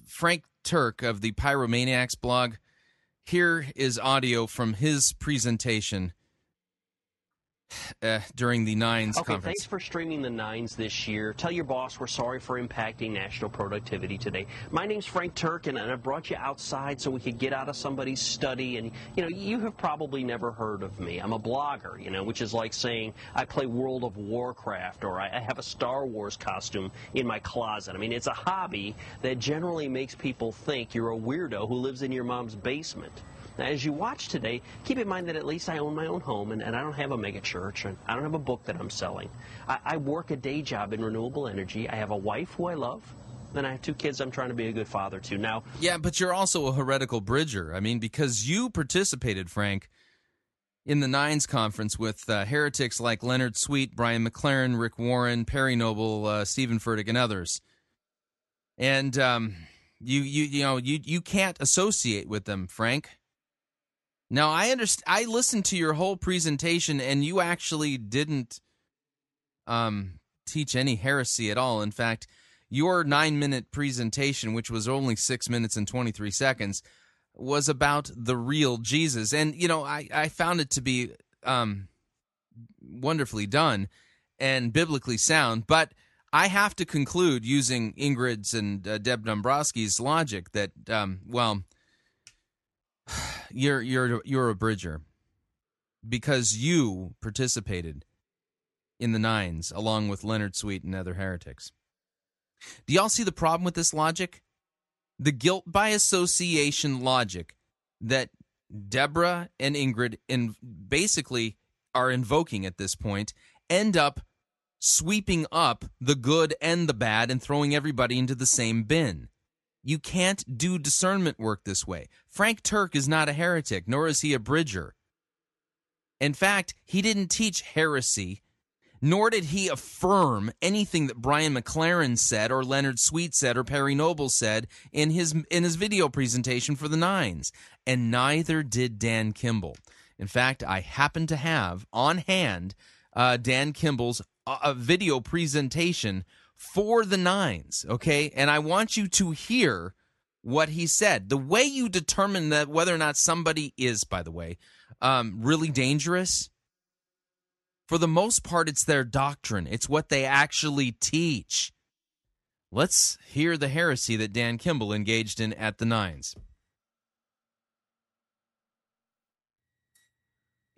Frank Turk of the Pyromaniacs blog, here is audio from his presentation uh, during the Nines okay, conference. thanks for streaming the Nines this year. Tell your boss we're sorry for impacting national productivity today. My name's Frank Turk, and I brought you outside so we could get out of somebody's study. And you know, you have probably never heard of me. I'm a blogger, you know, which is like saying I play World of Warcraft or I have a Star Wars costume in my closet. I mean, it's a hobby that generally makes people think you're a weirdo who lives in your mom's basement. Now, as you watch today, keep in mind that at least I own my own home and, and I don't have a mega church and I don't have a book that I'm selling. I, I work a day job in renewable energy. I have a wife who I love. Then I have two kids I'm trying to be a good father to. Now, Yeah, but you're also a heretical bridger. I mean, because you participated, Frank, in the Nines conference with uh, heretics like Leonard Sweet, Brian McLaren, Rick Warren, Perry Noble, uh, Steven Furtick, and others. And um, you, you, you know, you you can't associate with them, Frank. Now I understand. I listened to your whole presentation, and you actually didn't um, teach any heresy at all. In fact, your nine-minute presentation, which was only six minutes and twenty-three seconds, was about the real Jesus. And you know, I I found it to be um, wonderfully done and biblically sound, but. I have to conclude using Ingrid's and uh, Deb Dombrowski's logic that, um, well, you're you're you're a bridger because you participated in the nines along with Leonard Sweet and other heretics. Do y'all see the problem with this logic? The guilt by association logic that Deborah and Ingrid in basically are invoking at this point end up sweeping up the good and the bad and throwing everybody into the same bin. You can't do discernment work this way. Frank Turk is not a heretic, nor is he a bridger. In fact, he didn't teach heresy, nor did he affirm anything that Brian McLaren said or Leonard Sweet said or Perry Noble said in his in his video presentation for the Nines, and neither did Dan Kimball. In fact, I happen to have on hand uh, Dan Kimball's uh, video presentation for the nines, okay? And I want you to hear what he said. The way you determine that whether or not somebody is, by the way, um, really dangerous, for the most part, it's their doctrine. It's what they actually teach. Let's hear the heresy that Dan Kimball engaged in at the Nines.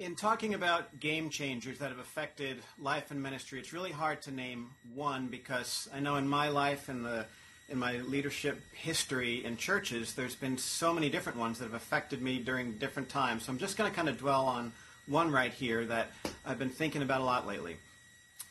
In talking about game changers that have affected life and ministry, it's really hard to name one because I know in my life and the in my leadership history in churches, there's been so many different ones that have affected me during different times. So I'm just going to kind of dwell on one right here that I've been thinking about a lot lately.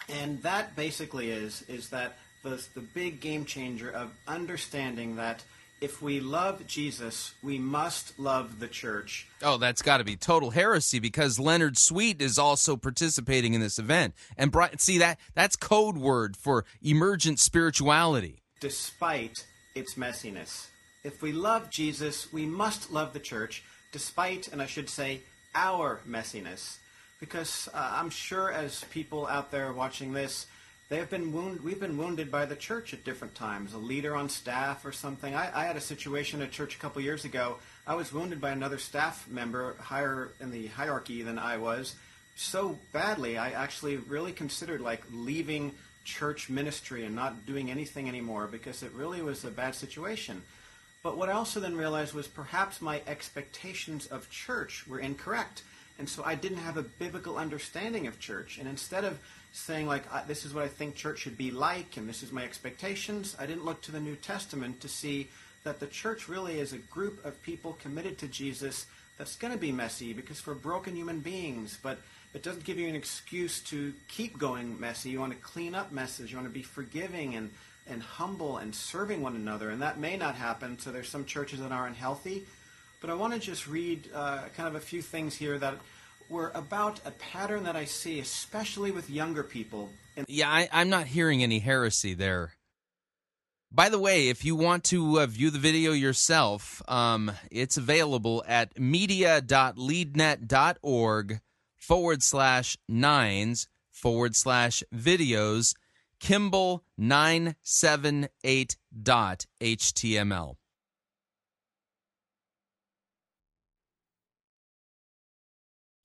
And that basically is is that the the big game changer of understanding that if we love Jesus, we must love the church. Oh, that's got to be total heresy because Leonard Sweet is also participating in this event. And Brian, see that that's code word for emergent spirituality. Despite its messiness. If we love Jesus, we must love the church, despite, and I should say, our messiness. Because uh, I'm sure as people out there watching this, they have been wound, we've been wounded by the church at different times, a leader on staff or something. I, I had a situation at church a couple years ago. I was wounded by another staff member higher in the hierarchy than I was so badly. I actually really considered like leaving church ministry and not doing anything anymore because it really was a bad situation. But what I also then realized was perhaps my expectations of church were incorrect. And so I didn't have a biblical understanding of church. And instead of saying, like, this is what I think church should be like and this is my expectations, I didn't look to the New Testament to see that the church really is a group of people committed to Jesus that's going to be messy because we're broken human beings. But it doesn't give you an excuse to keep going messy. You want to clean up messes. You want to be forgiving and, and humble and serving one another. And that may not happen. So there's some churches that aren't healthy. But I want to just read uh, kind of a few things here that were about a pattern that I see, especially with younger people. yeah, I, I'm not hearing any heresy there. By the way, if you want to uh, view the video yourself, um, it's available at media.leadnet.org forward slash nines forward slash videos, Kimball978.html.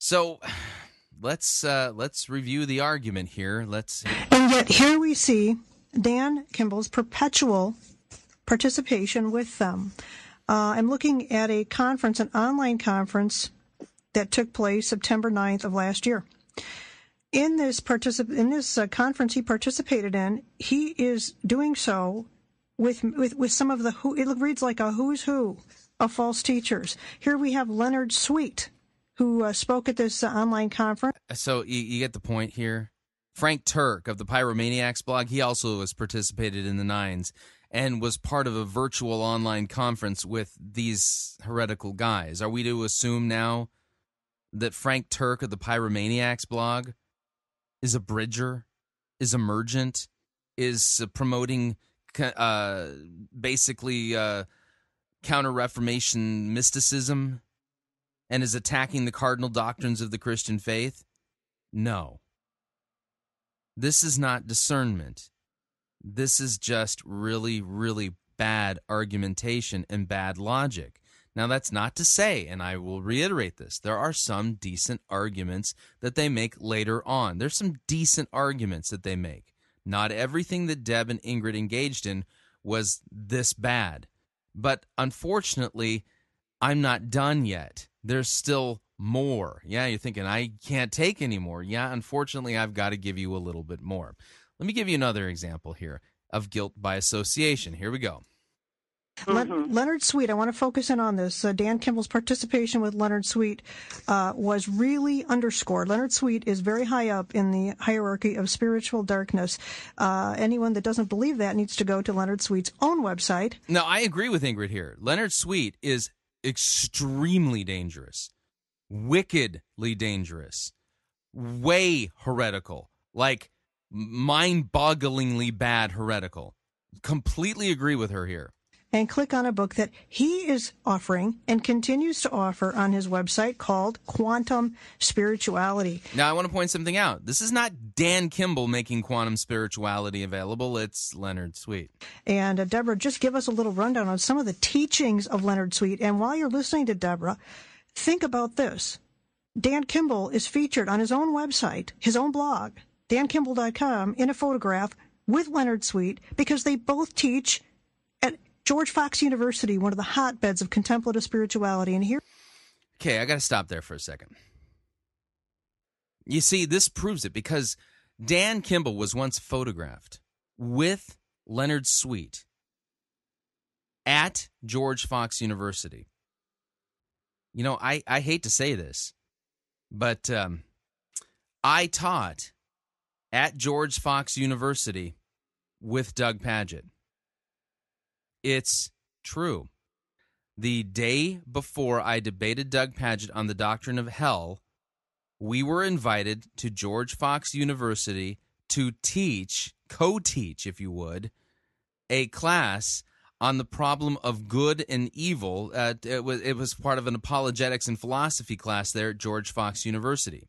So let's uh, let's review the argument here. Let's And yet here we see Dan Kimball's perpetual participation with them. Uh, I'm looking at a conference, an online conference that took place September 9th of last year. In this particip- in this uh, conference he participated in, he is doing so with with with some of the who it reads like a who's who of false teachers. Here we have Leonard Sweet, who uh, spoke at this uh, online conference. So you, you get the point here. Frank Turk of the Pyromaniacs blog, he also has participated in the Nines and was part of a virtual online conference with these heretical guys. Are we to assume now that Frank Turk of the Pyromaniacs blog is a bridger, is emergent, is uh, promoting uh, basically uh, counter Reformation mysticism, and is attacking the cardinal doctrines of the Christian faith? No. This is not discernment. This is just really, really bad argumentation and bad logic. Now, that's not to say, and I will reiterate this, there are some decent arguments that they make later on. There's some decent arguments that they make. Not everything that Deb and Ingrid engaged in was this bad. But unfortunately, I'm not done yet. There's still more. Yeah, you're thinking, I can't take anymore. Yeah, unfortunately, I've got to give you a little bit more. Let me give you another example here of guilt by association. Here we go. Mm-hmm. Leonard Sweet, I want to focus in on this. Uh, Dan Kimball's participation with Leonard Sweet uh, was really underscored. Leonard Sweet is very high up in the hierarchy of spiritual darkness. Uh, anyone that doesn't believe that needs to go to Leonard Sweet's own website. No, I agree with Ingrid here. Leonard Sweet is extremely dangerous, wickedly dangerous, way heretical, like mind bogglingly bad heretical. Completely agree with her here and click on a book that he is offering and continues to offer on his website called Quantum Spirituality. Now, I want to point something out. This is not Dan Kimball making quantum spirituality available, it's Leonard Sweet. And uh, Deborah, just give us a little rundown on some of the teachings of Leonard Sweet. And while you're listening to Deborah, think about this. Dan Kimball is featured on his own website, his own blog, dankimball.com, in a photograph with Leonard Sweet because they both teach George Fox University, one of the hotbeds of contemplative spirituality. And here. Okay, I got to stop there for a second. You see, this proves it because Dan Kimball was once photographed with Leonard Sweet at George Fox University. You know, I, I hate to say this, but um, I taught at George Fox University with Doug Pagitt. It's true. The day before I debated Doug Pagitt on the doctrine of hell, we were invited to George Fox University to teach, co teach, if you would, a class on the problem of good and evil. Uh, it, was, it was part of an apologetics and philosophy class there at George Fox University.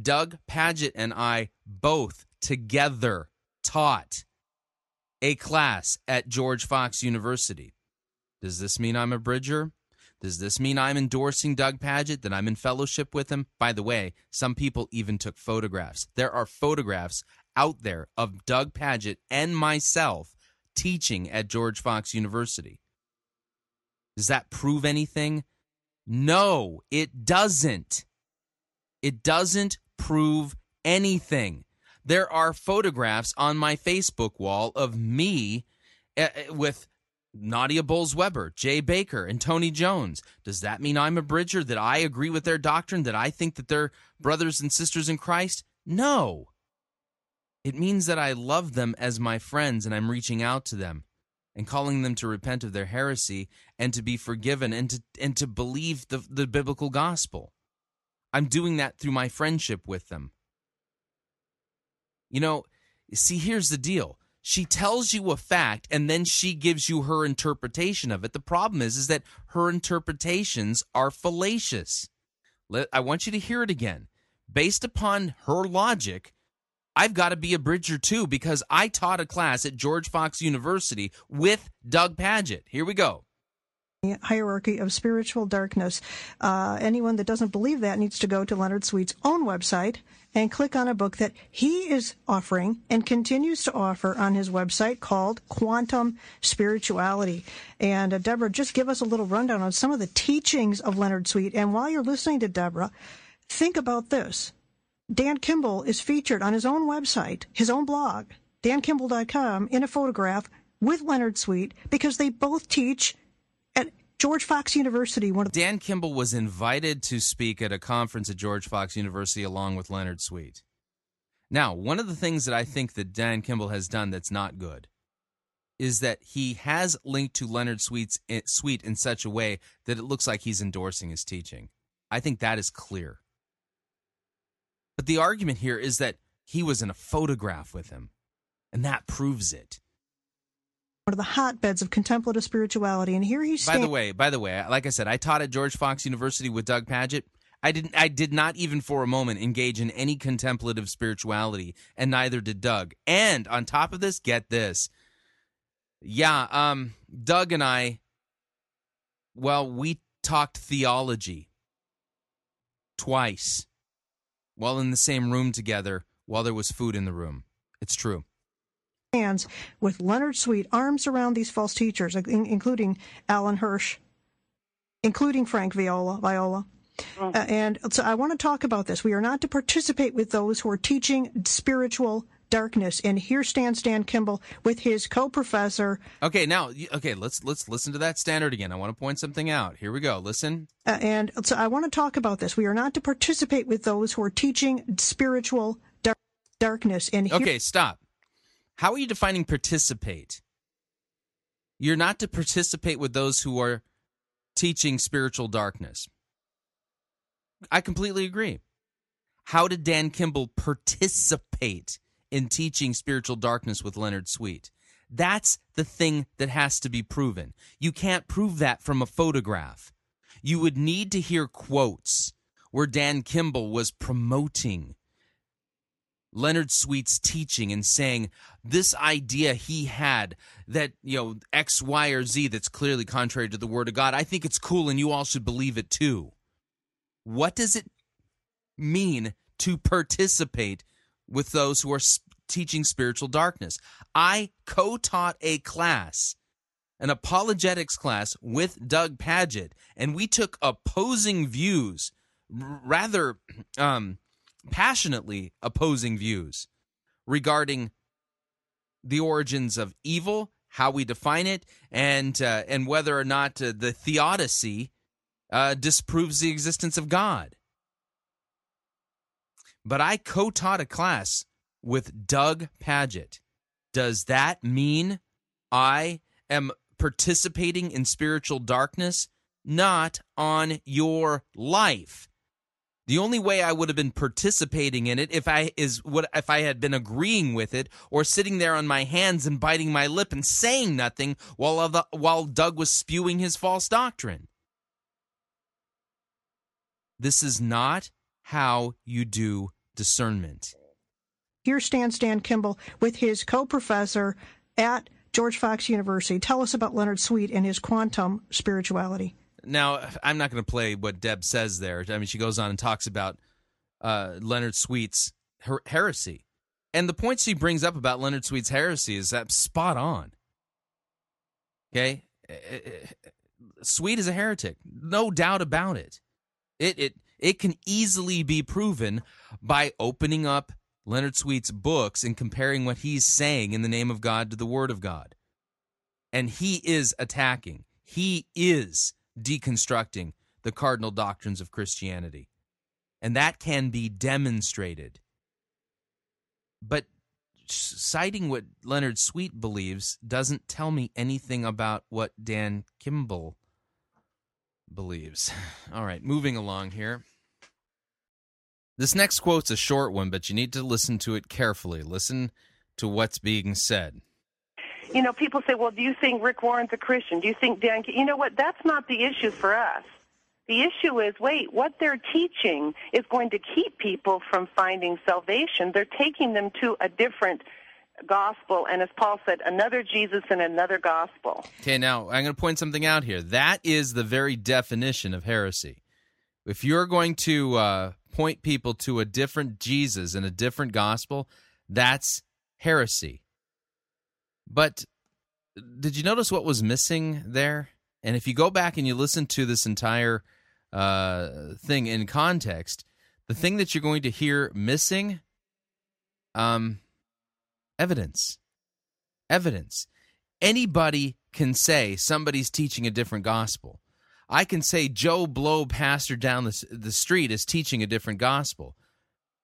Doug Pagitt and I both together taught a class at George Fox University. Does this mean I'm a bridger? Does this mean I'm endorsing Doug Pagitt, that I'm in fellowship with him? By the way, some people even took photographs. There are photographs out there of Doug Pagitt and myself teaching at George Fox University. Does that prove anything? No, it doesn't. It doesn't prove anything. There are photographs on my Facebook wall of me uh, with Nadia Bolz Weber, Jay Bakker, and Tony Jones. Does that mean I'm a bridger? That I agree with their doctrine? That I think that they're brothers and sisters in Christ? No. It means that I love them as my friends and I'm reaching out to them and calling them to repent of their heresy and to be forgiven and to and to believe the, the biblical gospel. I'm doing that through my friendship with them. You know, see, here's the deal. She tells you a fact and then she gives you her interpretation of it. The problem is, is that her interpretations are fallacious. Let, I want you to hear it again. Based upon her logic, I've got to be a bridger too because I taught a class at George Fox University with Doug Pagitt. Here we go hierarchy of spiritual darkness. Uh, anyone that doesn't believe that needs to go to Leonard Sweet's own website and click on a book that he is offering and continues to offer on his website called Quantum Spirituality. And uh, Deborah, just give us a little rundown on some of the teachings of Leonard Sweet. And while you're listening to Deborah, think about this. Dan Kimball is featured on his own website, his own blog, dankimball.com, in a photograph with Leonard Sweet because they both teach George Fox University. One of Dan Kimball was invited to speak at a conference at George Fox University along with Leonard Sweet. Now, one of the things that I think that Dan Kimball has done that's not good is that he has linked to Leonard Sweet's eh, Sweet in such a way that it looks like he's endorsing his teaching. I think that is clear. But the argument here is that he was in a photograph with him, and that proves it one of the hotbeds of contemplative spirituality. And here he's. By the way, by the way, like I said, I taught at George Fox University with Doug Pagitt. I didn't. I did not even for a moment engage in any contemplative spirituality, and neither did Doug. And on top of this, get this. Yeah, um, Doug and I. Well, we talked theology twice while in the same room together while there was food in the room. It's true hands with Leonard Sweet, arms around these false teachers, including Alan Hirsch, including Frank Viola. Viola. Oh. Uh, and so I want to talk about this. We are not to participate with those who are teaching spiritual darkness. And here stands Dan Kimball with his co-professor. Okay, now okay, let's let's listen to that standard again. I want to point something out. Here we go. Listen. Uh, and so I want to talk about this. We are not to participate with those who are teaching spiritual dark, darkness. And here- okay, stop. How are you defining participate? You're not to participate with those who are teaching spiritual darkness. I completely agree. How did Dan Kimball participate in teaching spiritual darkness with Leonard Sweet? That's the thing that has to be proven. You can't prove that from a photograph. You would need to hear quotes where Dan Kimball was promoting Leonard Sweet's teaching and saying this idea he had that, you know, X, Y, or Z that's clearly contrary to the Word of God, I think it's cool and you all should believe it too. What does it mean to participate with those who are teaching spiritual darkness? I co taught a class, an apologetics class with Doug Pagitt, and we took opposing views, rather, um, passionately opposing views regarding the origins of evil, how we define it, and uh, and whether or not uh, the theodicy uh, disproves the existence of God. But I co-taught a class with Doug Pagitt. Does that mean I am participating in spiritual darkness? Not on your life. The only way I would have been participating in it if I is what if I had been agreeing with it or sitting there on my hands and biting my lip and saying nothing while while Doug was spewing his false doctrine. This is not how you do discernment. Here stands Dan Kimball with his co-professor at George Fox University. Tell us about Leonard Sweet and his quantum spirituality. Now, I'm not going to play what Deb says there. I mean, she goes on and talks about uh, Leonard Sweet's her- heresy. And the point she brings up about Leonard Sweet's heresy is that spot on. Okay? Eh, eh, eh, Sweet is a heretic. No doubt about it. It it it can easily be proven by opening up Leonard Sweet's books and comparing what he's saying in the name of God to the word of God. And he is attacking. He is deconstructing the cardinal doctrines of Christianity. And that can be demonstrated. But citing what Leonard Sweet believes doesn't tell me anything about what Dan Kimball believes. All right, moving along here. This next quote's a short one, but you need to listen to it carefully. Listen to what's being said you know, people say, well, do you think Rick Warren's a Christian? Do you think Dan? You know what? That's not the issue for us. The issue is, wait, what they're teaching is going to keep people from finding salvation. They're taking them to a different gospel, and as Paul said, another Jesus and another gospel. Okay, now I'm going to point something out here. That is the very definition of heresy. If you're going to uh, point people to a different Jesus and a different gospel, that's heresy. But did you notice what was missing there? And if you go back and you listen to this entire uh, thing in context, the thing that you're going to hear missing, um, evidence. Evidence. Anybody can say somebody's teaching a different gospel. I can say Joe Blow, pastor down the, the street, is teaching a different gospel.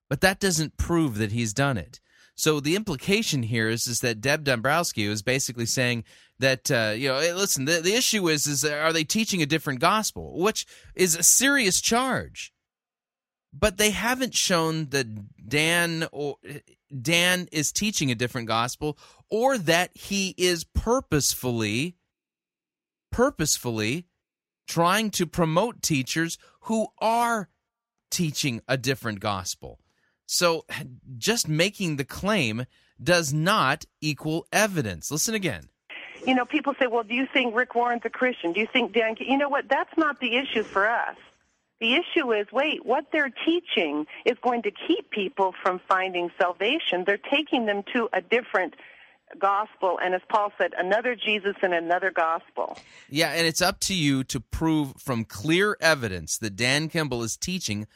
But that doesn't prove that he's done it. So the implication here is is that Deb Dombrowski is basically saying that uh, you know, hey, listen, the, the issue is is are they teaching a different gospel, which is a serious charge. But they haven't shown that Dan or Dan is teaching a different gospel or that he is purposefully purposefully trying to promote teachers who are teaching a different gospel. So just making the claim does not equal evidence. Listen again. You know, people say, well, do you think Rick Warren's a Christian? Do you think Dan? You know what? That's not the issue for us. The issue is, wait, what they're teaching is going to keep people from finding salvation. They're taking them to a different gospel, and as Paul said, another Jesus and another gospel. Yeah, and it's up to you to prove from clear evidence that Dan Kimball is teaching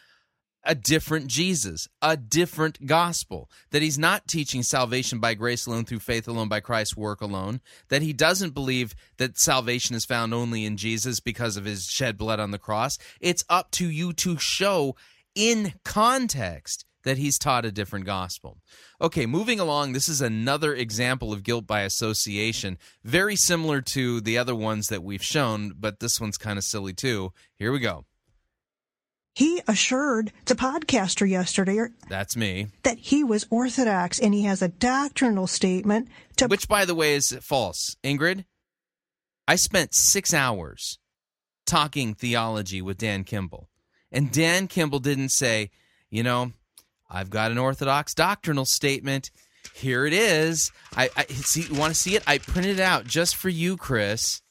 a different Jesus, a different gospel, that he's not teaching salvation by grace alone through faith alone by Christ's work alone, that he doesn't believe that salvation is found only in Jesus because of his shed blood on the cross. It's up to you to show in context that he's taught a different gospel. Okay, moving along, this is another example of guilt by association, very similar to the other ones that we've shown, but this one's kind of silly too. Here we go. He assured the podcaster yesterday That's me. that he was Orthodox and he has a doctrinal statement to Which by the way is false. Ingrid, I spent 6 hours talking theology with Dan Kimball. And Dan Kimball didn't say, you know, I've got an Orthodox doctrinal statement. Here it is. I, I see. You want to see it? I printed it out just for you, Chris.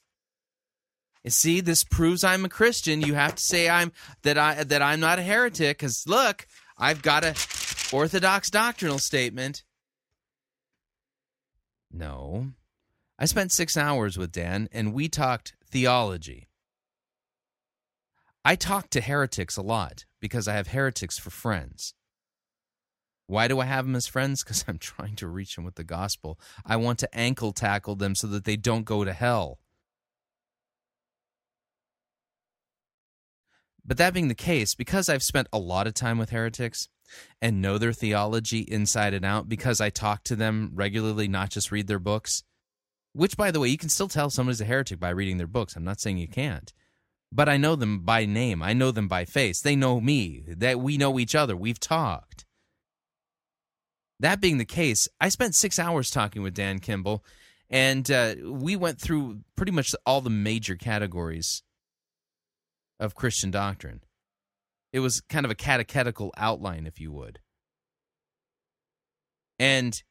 See, this proves I'm a Christian. You have to say I'm that I that I'm not a heretic. Because look, I've got a Orthodox doctrinal statement. No, I spent six hours with Dan, and we talked theology. I talk to heretics a lot because I have heretics for friends. Why do I have them as friends? Because I'm trying to reach them with the gospel. I want to ankle tackle them so that they don't go to hell. But that being the case, because I've spent a lot of time with heretics and know their theology inside and out, because I talk to them regularly, not just read their books, which, by the way, you can still tell somebody's a heretic by reading their books. I'm not saying you can't. but I know them by name. I know them by face. They know me. That we know each other. We've talked. That being the case, I spent six hours talking with Dan Kimball, and uh, we went through pretty much all the major categories of Christian doctrine. It was kind of a catechetical outline, if you would. And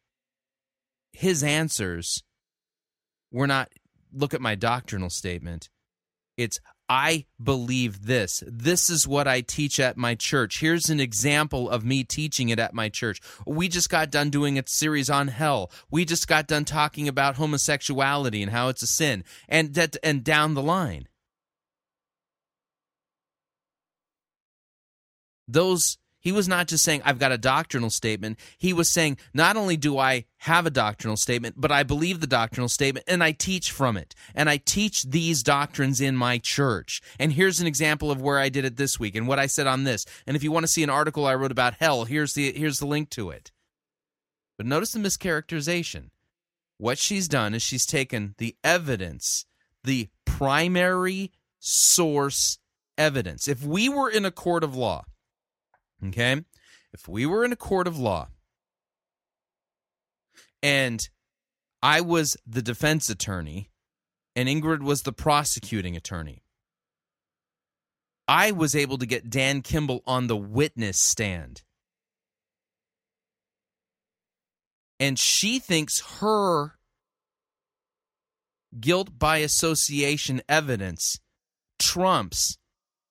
his answers were not look at my doctrinal statement. It's I believe this. This is what I teach at my church. Here's an example of me teaching it at my church. We just got done doing a series on hell. We just got done talking about homosexuality and how it's a sin and that and down the line. Those he was not just saying, I've got a doctrinal statement. He was saying, not only do I have a doctrinal statement, but I believe the doctrinal statement and I teach from it. And I teach these doctrines in my church. And here's an example of where I did it this week and what I said on this. And if you want to see an article I wrote about hell, here's the, here's the link to it. But notice the mischaracterization. What she's done is she's taken the evidence, the primary source evidence. If we were in a court of law, Okay? If we were in a court of law and I was the defense attorney and Ingrid was the prosecuting attorney, I was able to get Dan Kimball on the witness stand. And she thinks her guilt by association evidence trumps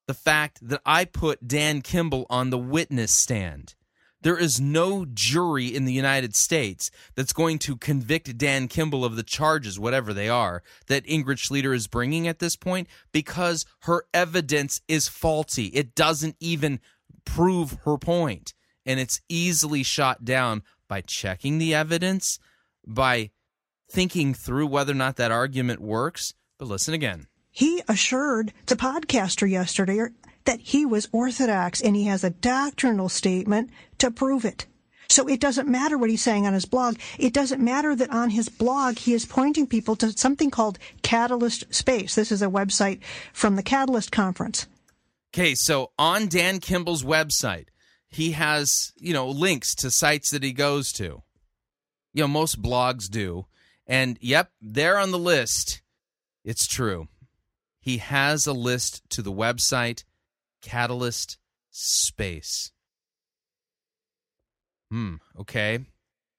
the fact that I put Dan Kimball on the witness stand. There is no jury in the United States that's going to convict Dan Kimball of the charges, whatever they are, that Ingrid Schlueter is bringing at this point because her evidence is faulty. It doesn't even prove her point. And it's easily shot down by checking the evidence, by thinking through whether or not that argument works. But listen again. He assured the podcaster yesterday that he was Orthodox and he has a doctrinal statement to prove it. So it doesn't matter what he's saying on his blog. It doesn't matter that on his blog he is pointing people to something called Catalyst Space. This is a website from the Catalyst Conference. Okay, so on Dan Kimball's website, he has, you know, links to sites that he goes to. You know, most blogs do. And yep, they're on the list. It's true he has a list to the website Catalyst Space. Hmm, okay.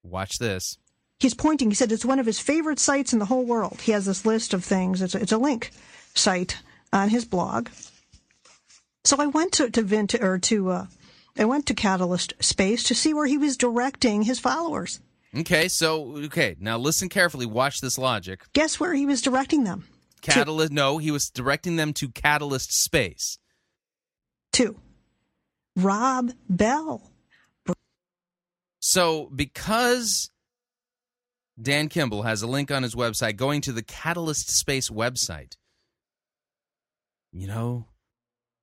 Watch this. He's pointing, he said it's one of his favorite sites in the whole world. He has this list of things. It's a, it's a link site on his blog. So I went to, to Vint or to uh, I went to Catalyst Space to see where he was directing his followers. Okay, so okay, now listen carefully, watch this logic. Guess where he was directing them? Catalyst. No, he was directing them to Catalyst Space. Two. Rob Bell. So, because Dan Kimball has a link on his website going to the Catalyst Space website, you know,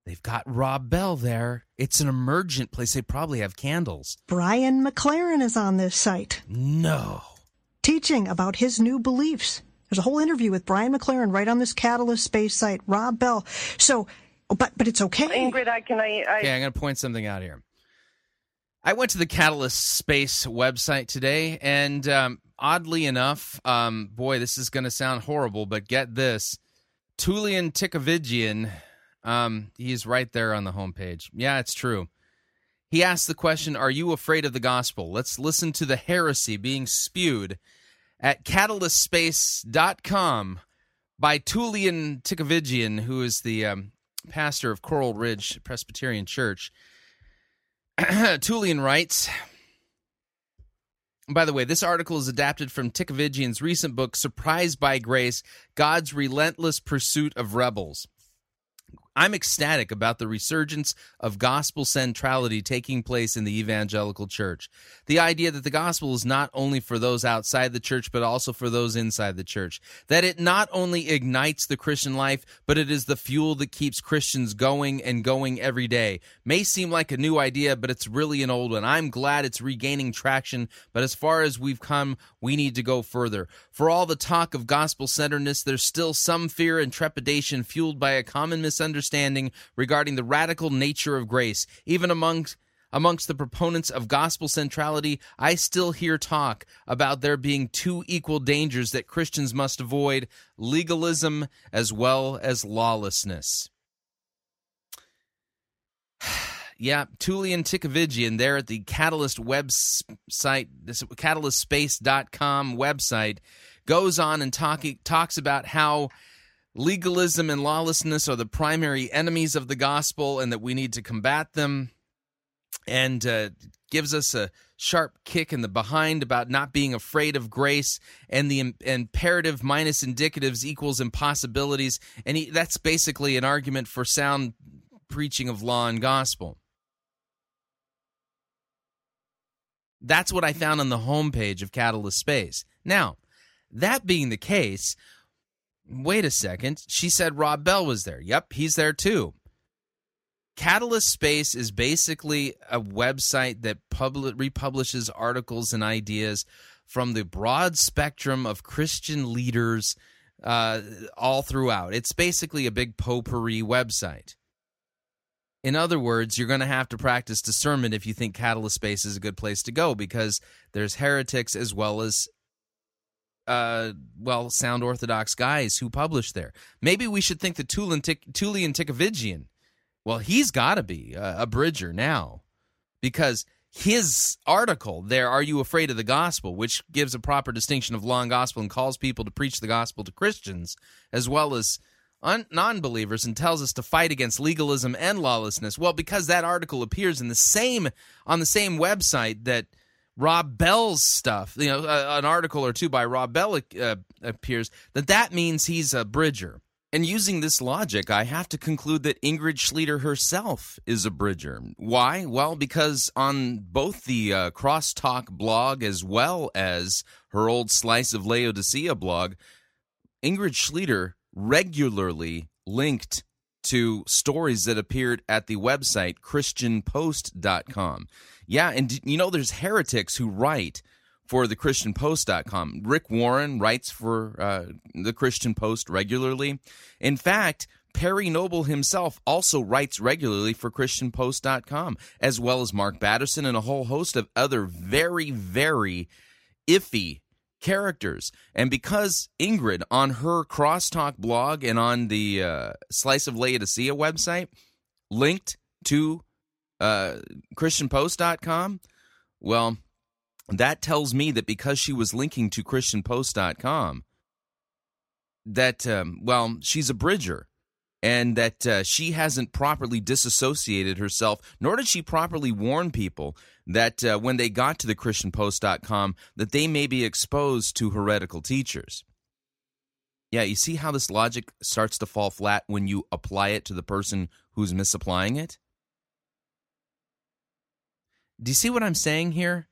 they've got Rob Bell there. It's an emergent place. They probably have candles. Brian McLaren is on this site. No. Teaching about his new beliefs. There's a whole interview with Brian McLaren right on this Catalyst Space site. Rob Bell. So, but but it's okay. Ingrid, I can I. I... Okay, I'm going to point something out here. I went to the Catalyst Space website today, and um, oddly enough, um, boy, this is going to sound horrible, but get this: Tullian Tchividjian, um, he's right there on the homepage. Yeah, it's true. He asked the question, "Are you afraid of the gospel?" Let's listen to the heresy being spewed at catalystspace.com by Tullian Tchividjian, who is the um, pastor of Coral Ridge Presbyterian Church. Tullian writes, by the way, this article is adapted from Tchividjian's recent book, Surprised by Grace God's Relentless Pursuit of Rebels. I'm ecstatic about the resurgence of gospel centrality taking place in the evangelical church. The idea that the gospel is not only for those outside the church, but also for those inside the church. That it not only ignites the Christian life, but it is the fuel that keeps Christians going and going every day. May seem like a new idea, but it's really an old one. I'm glad it's regaining traction, but as far as we've come, we need to go further. For all the talk of gospel centeredness, there's still some fear and trepidation fueled by a common misunderstanding understanding regarding the radical nature of grace. Even amongst amongst the proponents of gospel centrality, I still hear talk about there being two equal dangers that Christians must avoid legalism as well as lawlessness. yeah, Tullian Tchividjian there at the Catalyst website, this catalystspace.com website, goes on and talk, talks about how legalism and lawlessness are the primary enemies of the gospel and that we need to combat them. And uh, gives us a sharp kick in the behind about not being afraid of grace and the Im- imperative minus indicatives equals impossibilities. And he, that's basically an argument for sound preaching of law and gospel. That's what i found on the homepage of catalyst space. Now that being the case Wait a second. She said Rob Bell was there. Yep, he's there too. Catalyst Space is basically a website that public, republishes articles and ideas from the broad spectrum of Christian leaders uh, all throughout. It's basically a big potpourri website. In other words, you're going to have to practice discernment if you think Catalyst Space is a good place to go because there's heretics as well as uh, well, sound orthodox guys who publish there. Maybe we should think that Tullian, Tullian Tchividjian, well, he's got to be a, a bridger now because his article there, Are You Afraid of the Gospel, which gives a proper distinction of law and gospel and calls people to preach the gospel to Christians as well as un- non believers and tells us to fight against legalism and lawlessness. Well, because that article appears in the same on the same website that Rob Bell's stuff, you know, uh, an article or two by Rob Bell uh, appears, that that means he's a bridger. And using this logic, I have to conclude that Ingrid Schlueter herself is a bridger. Why? Well, because on both the uh, Crosstalk blog as well as her old Slice of Laodicea blog, Ingrid Schlueter regularly linked to stories that appeared at the website christianpost.com. Yeah, and you know, there's heretics who write for the christianpost.com. Rick Warren writes for uh, the Christian Post regularly. In fact, Perry Noble himself also writes regularly for ChristianPost.com, as well as Mark Batterson and a whole host of other very, very iffy characters. And because Ingrid, on her Crosstalk blog and on the uh, Slice of Laodicea website, linked to uh, ChristianPost.com? Well, that tells me that because she was linking to ChristianPost.com, that, um, well, she's a bridger and that uh, she hasn't properly disassociated herself, nor did she properly warn people that uh, when they got to the ChristianPost.com, that they may be exposed to heretical teachers. Yeah, you see how this logic starts to fall flat when you apply it to the person who's misapplying it? Do you see what I'm saying here?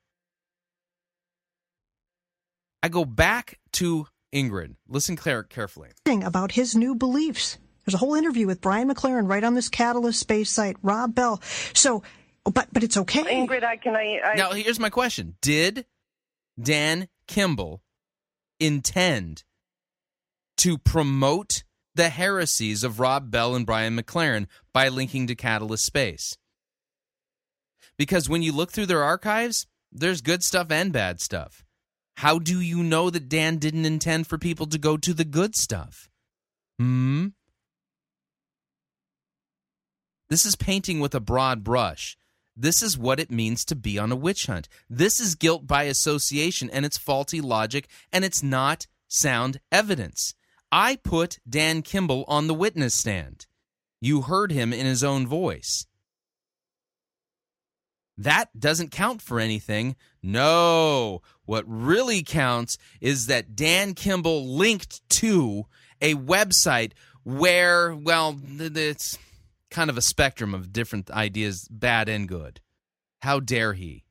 I go back to Ingrid. Listen care- carefully. About his new beliefs. There's a whole interview with Brian McLaren right on this Catalyst Space site. Rob Bell. So, but but it's okay. Ingrid, I can I, I now here's my question: Did Dan Kimball intend to promote the heresies of Rob Bell and Brian McLaren by linking to Catalyst Space? Because when you look through their archives, there's good stuff and bad stuff. How do you know that Dan didn't intend for people to go to the good stuff? Hmm? This is painting with a broad brush. This is what it means to be on a witch hunt. This is guilt by association, and it's faulty logic, and it's not sound evidence. I put Dan Kimball on the witness stand. You heard him in his own voice. That doesn't count for anything. No. What really counts is that Dan Kimball linked to a website where, well, it's kind of a spectrum of different ideas, bad and good. How dare he?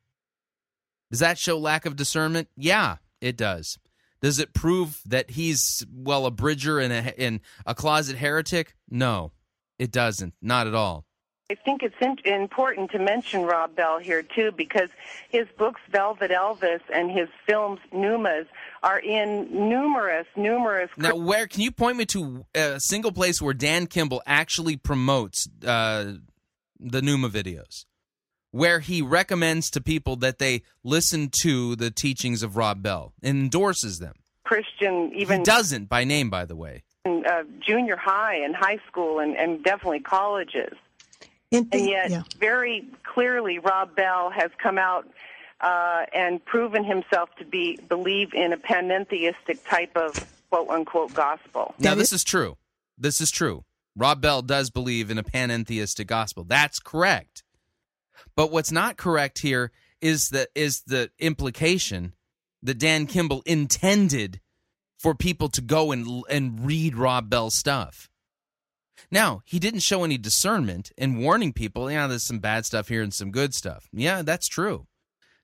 Does that show lack of discernment? Yeah, it does. Does it prove that he's well a bridger and a and a closet heretic? No, it doesn't. Not at all. I think it's in- important to mention Rob Bell here too, because his books Velvet Elvis and his films Noomas are in numerous, numerous. Now, where can you point me to a single place where Dan Kimball actually promotes uh, the Nooma videos, where he recommends to people that they listen to the teachings of Rob Bell, and endorses them? Christian, even he doesn't by name, by the way. in, uh, junior high and high school, and, and definitely colleges. In and yet, yeah. very clearly, Rob Bell has come out uh, and proven himself to be believe in a panentheistic type of quote unquote gospel. Now, this is true. This is true. Rob Bell does believe in a panentheistic gospel. That's correct. But what's not correct here is the is the implication that Dan Kimball intended for people to go and and read Rob Bell's stuff. Now, he didn't show any discernment in warning people, yeah, there's some bad stuff here and some good stuff. Yeah, that's true.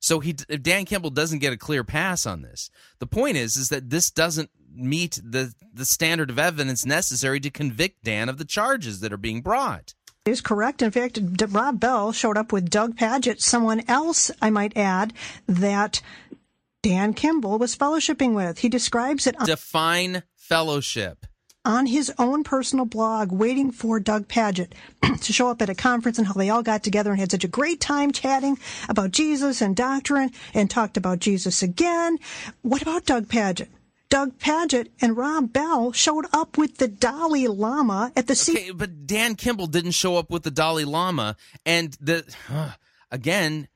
So he if Dan Kimball doesn't get a clear pass on this. The point is is that this doesn't meet the the standard of evidence necessary to convict Dan of the charges that are being brought. is correct. In fact, D- Rob Bell showed up with Doug Pagitt, someone else, I might add, that Dan Kimball was fellowshipping with. He describes it on, Define fellowship. On his own personal blog, waiting for Doug Pagitt to show up at a conference and how they all got together and had such a great time chatting about Jesus and doctrine and talked about Jesus again. What about Doug Pagitt? Doug Pagitt and Rob Bell showed up with the Dalai Lama at the C- but Dan Kimball didn't show up with the Dalai Lama, and the again,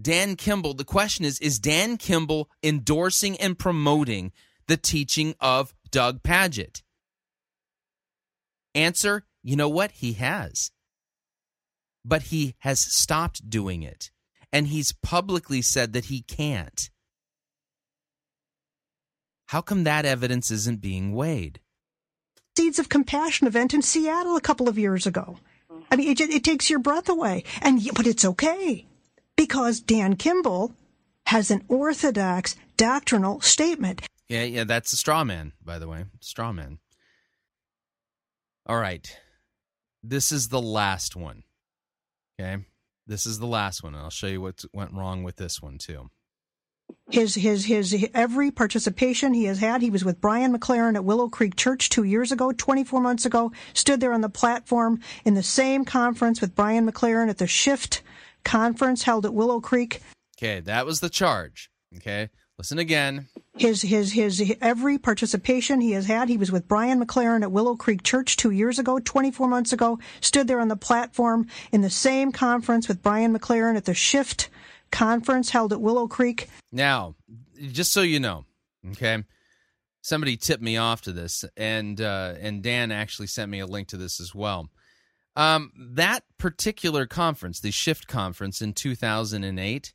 Dan Kimball. The question is: Is Dan Kimball endorsing and promoting the teaching of Doug Pagitt? Answer: You know what? He has, but he has stopped doing it, and he's publicly said that he can't. How come that evidence isn't being weighed? Seeds of Compassion event in Seattle a couple of years ago. I mean, it, it takes your breath away, and but it's okay because Dan Kimball has an orthodox doctrinal statement. Yeah, yeah, that's a straw man, by the way. Straw man. All right. This is the last one. Okay. This is the last one. and I'll show you what went wrong with this one, too. His his his every participation he has had. He was with Brian McLaren at Willow Creek Church two years ago, 24 months ago. Stood there on the platform in the same conference with Brian McLaren at the Shift conference held at Willow Creek. Okay. That was the charge. Okay. Listen again. his his his every participation he has had. He was with Brian McLaren at Willow Creek Church two years ago, 24 months ago. Stood there on the platform in the same conference with Brian McLaren at the Shift conference held at Willow Creek. Now, just so you know, okay, somebody tipped me off to this, and uh, and Dan actually sent me a link to this as well. Um, that particular conference, the Shift conference in 2008.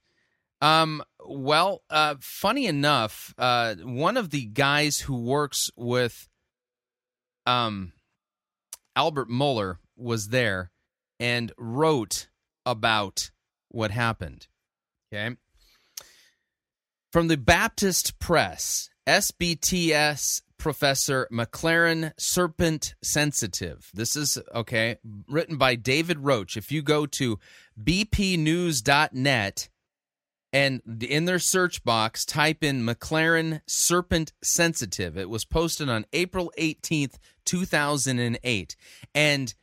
Um, well, uh, funny enough, uh, one of the guys who works with um Albert Mohler was there and wrote about what happened. Okay. From the Baptist Press, SBTS Professor McLaren Serpent Sensitive. This is, okay, written by David Roach. If you go to bpnews.net and in their search box, type in McLaren Serpent Sensitive. It was posted on April 18th, 2008. And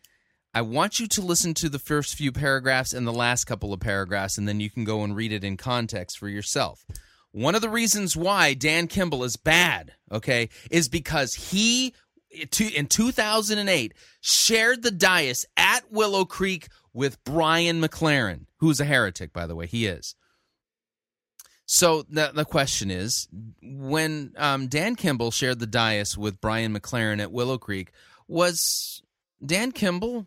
I want you to listen to the first few paragraphs and the last couple of paragraphs, and then you can go and read it in context for yourself. One of the reasons why Dan Kimball is bad, okay, is because he in 2008 shared the dais at Willow Creek with Brian McLaren, who's a heretic, by the way. He is. So the, the question is when um, Dan Kimball shared the dais with Brian McLaren at Willow Creek, was Dan Kimball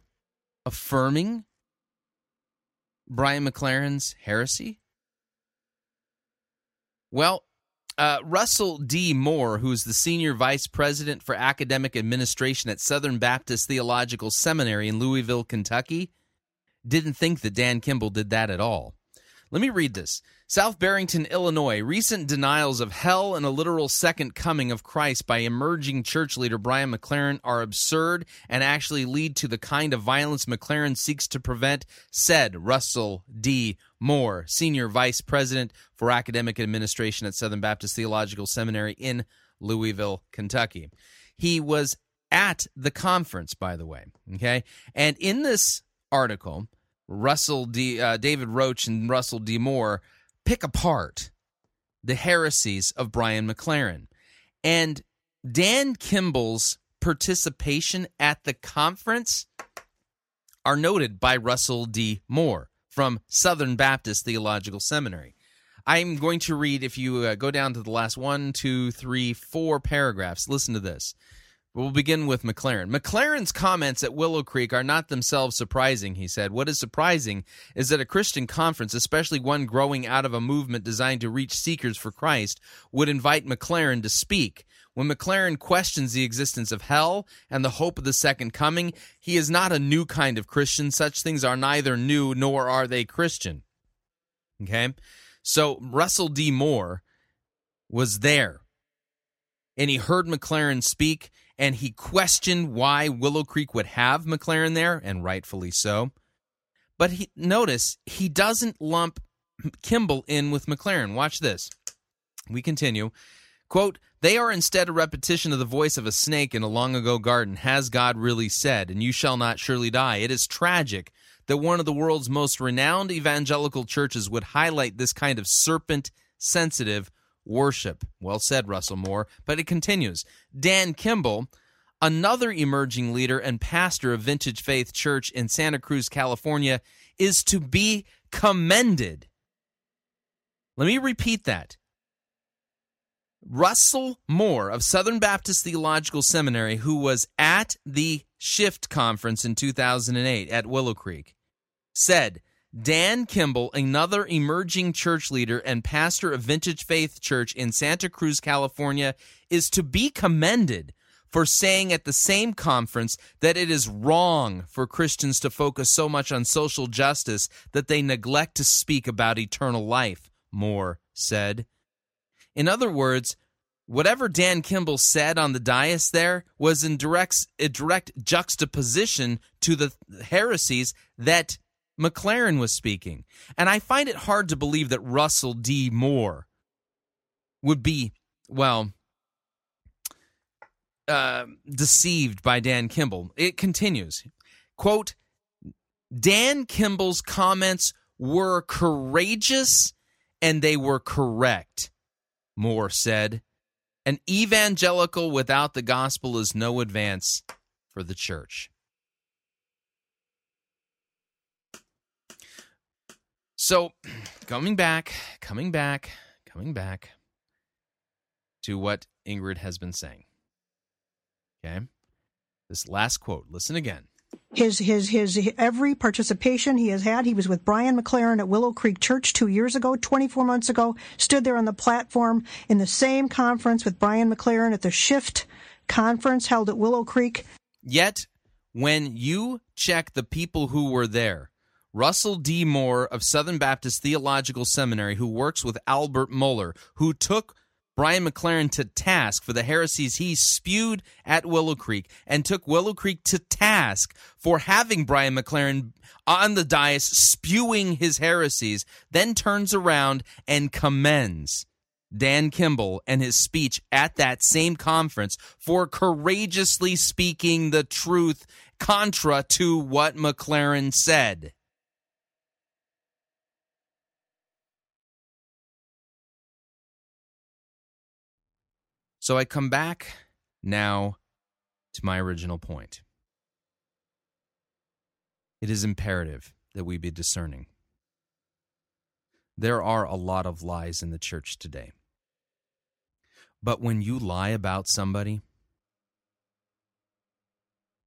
affirming Brian McLaren's heresy? Well, Uh, Russell D. Moore, who's the senior vice president for academic administration at Southern Baptist Theological Seminary in Louisville, Kentucky, didn't think that Dan Kimball did that at all. Let me read this. South Barrington, Illinois. Recent denials of hell and a literal second coming of Christ by emerging church leader Brian McLaren are absurd and actually lead to the kind of violence McLaren seeks to prevent, said Russell D. Moore, Senior Vice President for Academic Administration at Southern Baptist Theological Seminary in Louisville, Kentucky. He was at the conference, by the way. Okay. And in this article, Russell D. Uh, David Roach and Russell D. Moore pick apart the heresies of Brian McLaren. And Dan Kimball's participation at the conference are noted by Russell D. Moore from Southern Baptist Theological Seminary. I'm going to read, if you uh, go down to the last one, two, three, four paragraphs, listen to this. We'll begin with McLaren. McLaren's comments at Willow Creek are not themselves surprising, he said. What is surprising is that a Christian conference, especially one growing out of a movement designed to reach seekers for Christ, would invite McLaren to speak. When McLaren questions the existence of hell and the hope of the second coming, he is not a new kind of Christian. Such things are neither new nor are they Christian. Okay? So Russell D. Moore was there and he heard McLaren speak and he questioned why Willow Creek would have McLaren there, and rightfully so. But he notice he doesn't lump Kimball in with McLaren. Watch this. We continue. Quote, they are instead a repetition of the voice of a snake in a long ago garden. Has God really said, and you shall not surely die? It is tragic that one of the world's most renowned evangelical churches would highlight this kind of serpent sensitive worship. Well said, Russell Moore. But it continues. Dan Kimball, another emerging leader and pastor of Vintage Faith Church in Santa Cruz, California, is to be commended. Let me repeat that. Russell Moore of Southern Baptist Theological Seminary, who was at the Shift Conference in 2008 at Willow Creek, said Dan Kimball, another emerging church leader and pastor of Vintage Faith Church in Santa Cruz, California, is to be commended for saying at the same conference that it is wrong for Christians to focus so much on social justice that they neglect to speak about eternal life, Moore said. In other words, whatever Dan Kimball said on the dais there was in direct, direct juxtaposition to the heresies that McLaren was speaking. And I find it hard to believe that Russell D. Moore would be, well, uh, deceived by Dan Kimball. It continues. Quote, Dan Kimball's comments were courageous and they were correct, Moore said. An evangelical without the gospel is no advance for the church. So, coming back, coming back, coming back to what Ingrid has been saying. Okay. This last quote, listen again. His, his, his, every participation he has had, he was with Brian McLaren at Willow Creek Church two years ago, 24 months ago, stood there on the platform in the same conference with Brian McLaren at the Shift conference held at Willow Creek. Yet, when you check the people who were there, Russell D. Moore of Southern Baptist Theological Seminary, who works with Albert Mohler, who took Brian McLaren to task for the heresies he spewed at Willow Creek and took Willow Creek to task for having Brian McLaren on the dais spewing his heresies, then turns around and commends Dan Kimball and his speech at that same conference for courageously speaking the truth contra to what McLaren said. So I come back now to my original point. It is imperative that we be discerning. There are a lot of lies in the church today. But when you lie about somebody,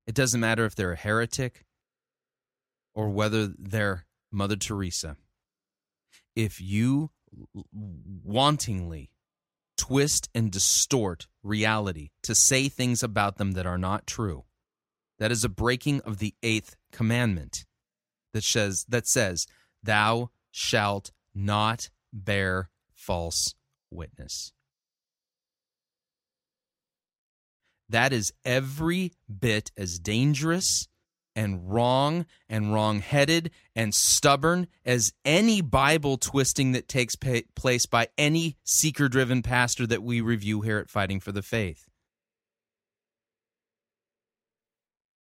it doesn't matter if they're a heretic or whether they're Mother Teresa. If you wantingly twist and distort reality to say things about them that are not true. That is a breaking of the eighth commandment that says, that says Thou shalt not bear false witness. That is every bit as dangerous and wrong and wrong headed and stubborn as any Bible twisting that takes pa- place by any seeker driven pastor that we review here at Fighting for the Faith.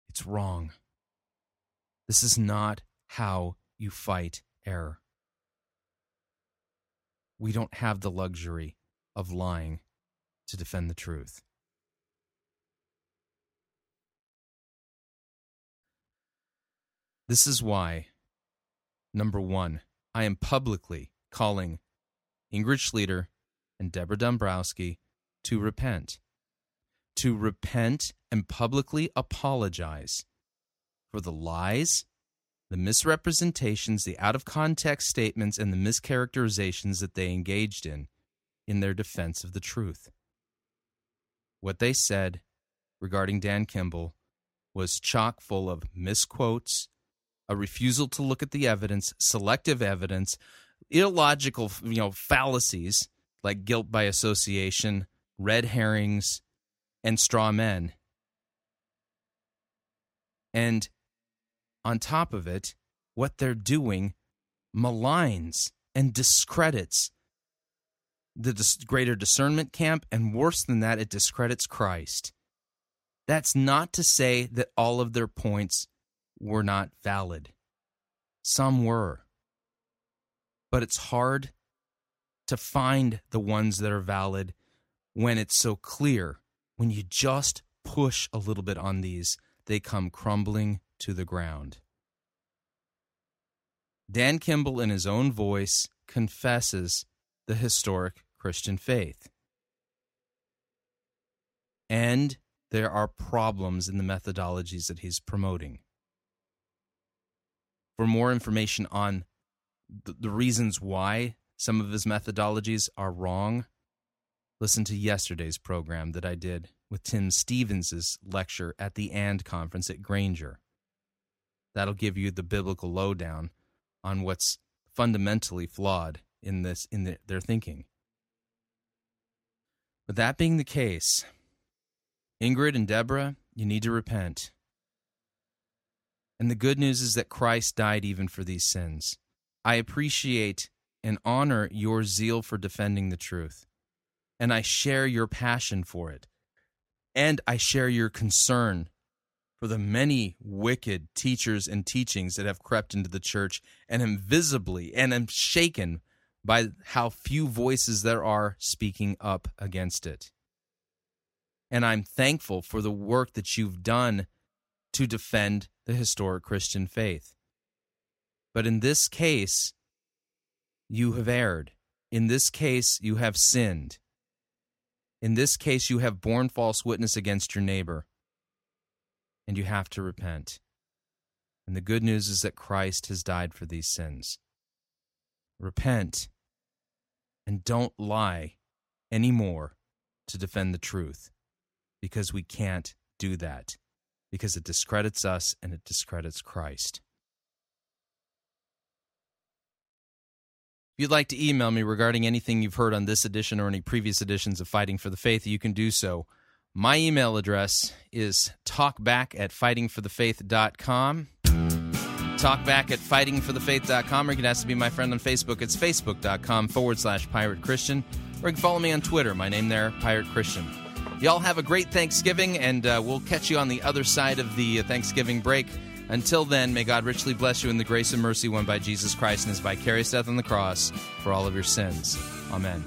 It's wrong. This is not how you fight error. We don't have the luxury of lying to defend the truth. This is why, number one, I am publicly calling Ingrid Schlueter and Deborah Dombrowski to repent. To repent and publicly apologize for the lies, the misrepresentations, the out of context statements, and the mischaracterizations that they engaged in in their defense of the truth. What they said regarding Dan Kimball was chock full of misquotes, a refusal to look at the evidence, selective evidence, illogical, you know, fallacies like guilt by association, red herrings, and straw men. And on top of it, what they're doing maligns and discredits the dis- greater discernment camp, and worse than that, it discredits Christ. That's not to say that all of their points were not valid. Some were. But it's hard to find the ones that are valid when it's so clear. When you just push a little bit on these, they come crumbling to the ground. Dan Kimball, in his own voice, confesses the historic Christian faith. And there are problems in the methodologies that he's promoting. For more information on the, the reasons why some of his methodologies are wrong, listen to yesterday's program that I did with Tim Stevens' lecture at the AND conference at Granger. That'll give you the biblical lowdown on what's fundamentally flawed in this in the, their thinking. But that being the case, Ingrid and Deborah, you need to repent. And the good news is that Christ died even for these sins. I appreciate and honor your zeal for defending the truth. And I share your passion for it. And I share your concern for the many wicked teachers and teachings that have crept into the church and am visibly and am shaken by how few voices there are speaking up against it. And I'm thankful for the work that you've done to defend the historic Christian faith. But in this case, you have erred. In this case, you have sinned. In this case, you have borne false witness against your neighbor, and you have to repent. And the good news is that Christ has died for these sins. Repent and don't lie anymore to defend the truth because we can't do that because it discredits us and it discredits Christ. If you'd like to email me regarding anything you've heard on this edition or any previous editions of Fighting for the Faith, you can do so. My email address is talkback at fightingforthefaith.com. Talkback at fightingforthefaith.com, or you can ask to be my friend on Facebook. It's facebook.com forward slash pirate Christian, or you can follow me on Twitter. My name there, Pirate Christian. Y'all have a great Thanksgiving, and uh, we'll catch you on the other side of the Thanksgiving break. Until then, may God richly bless you in the grace and mercy won by Jesus Christ and his vicarious death on the cross for all of your sins. Amen.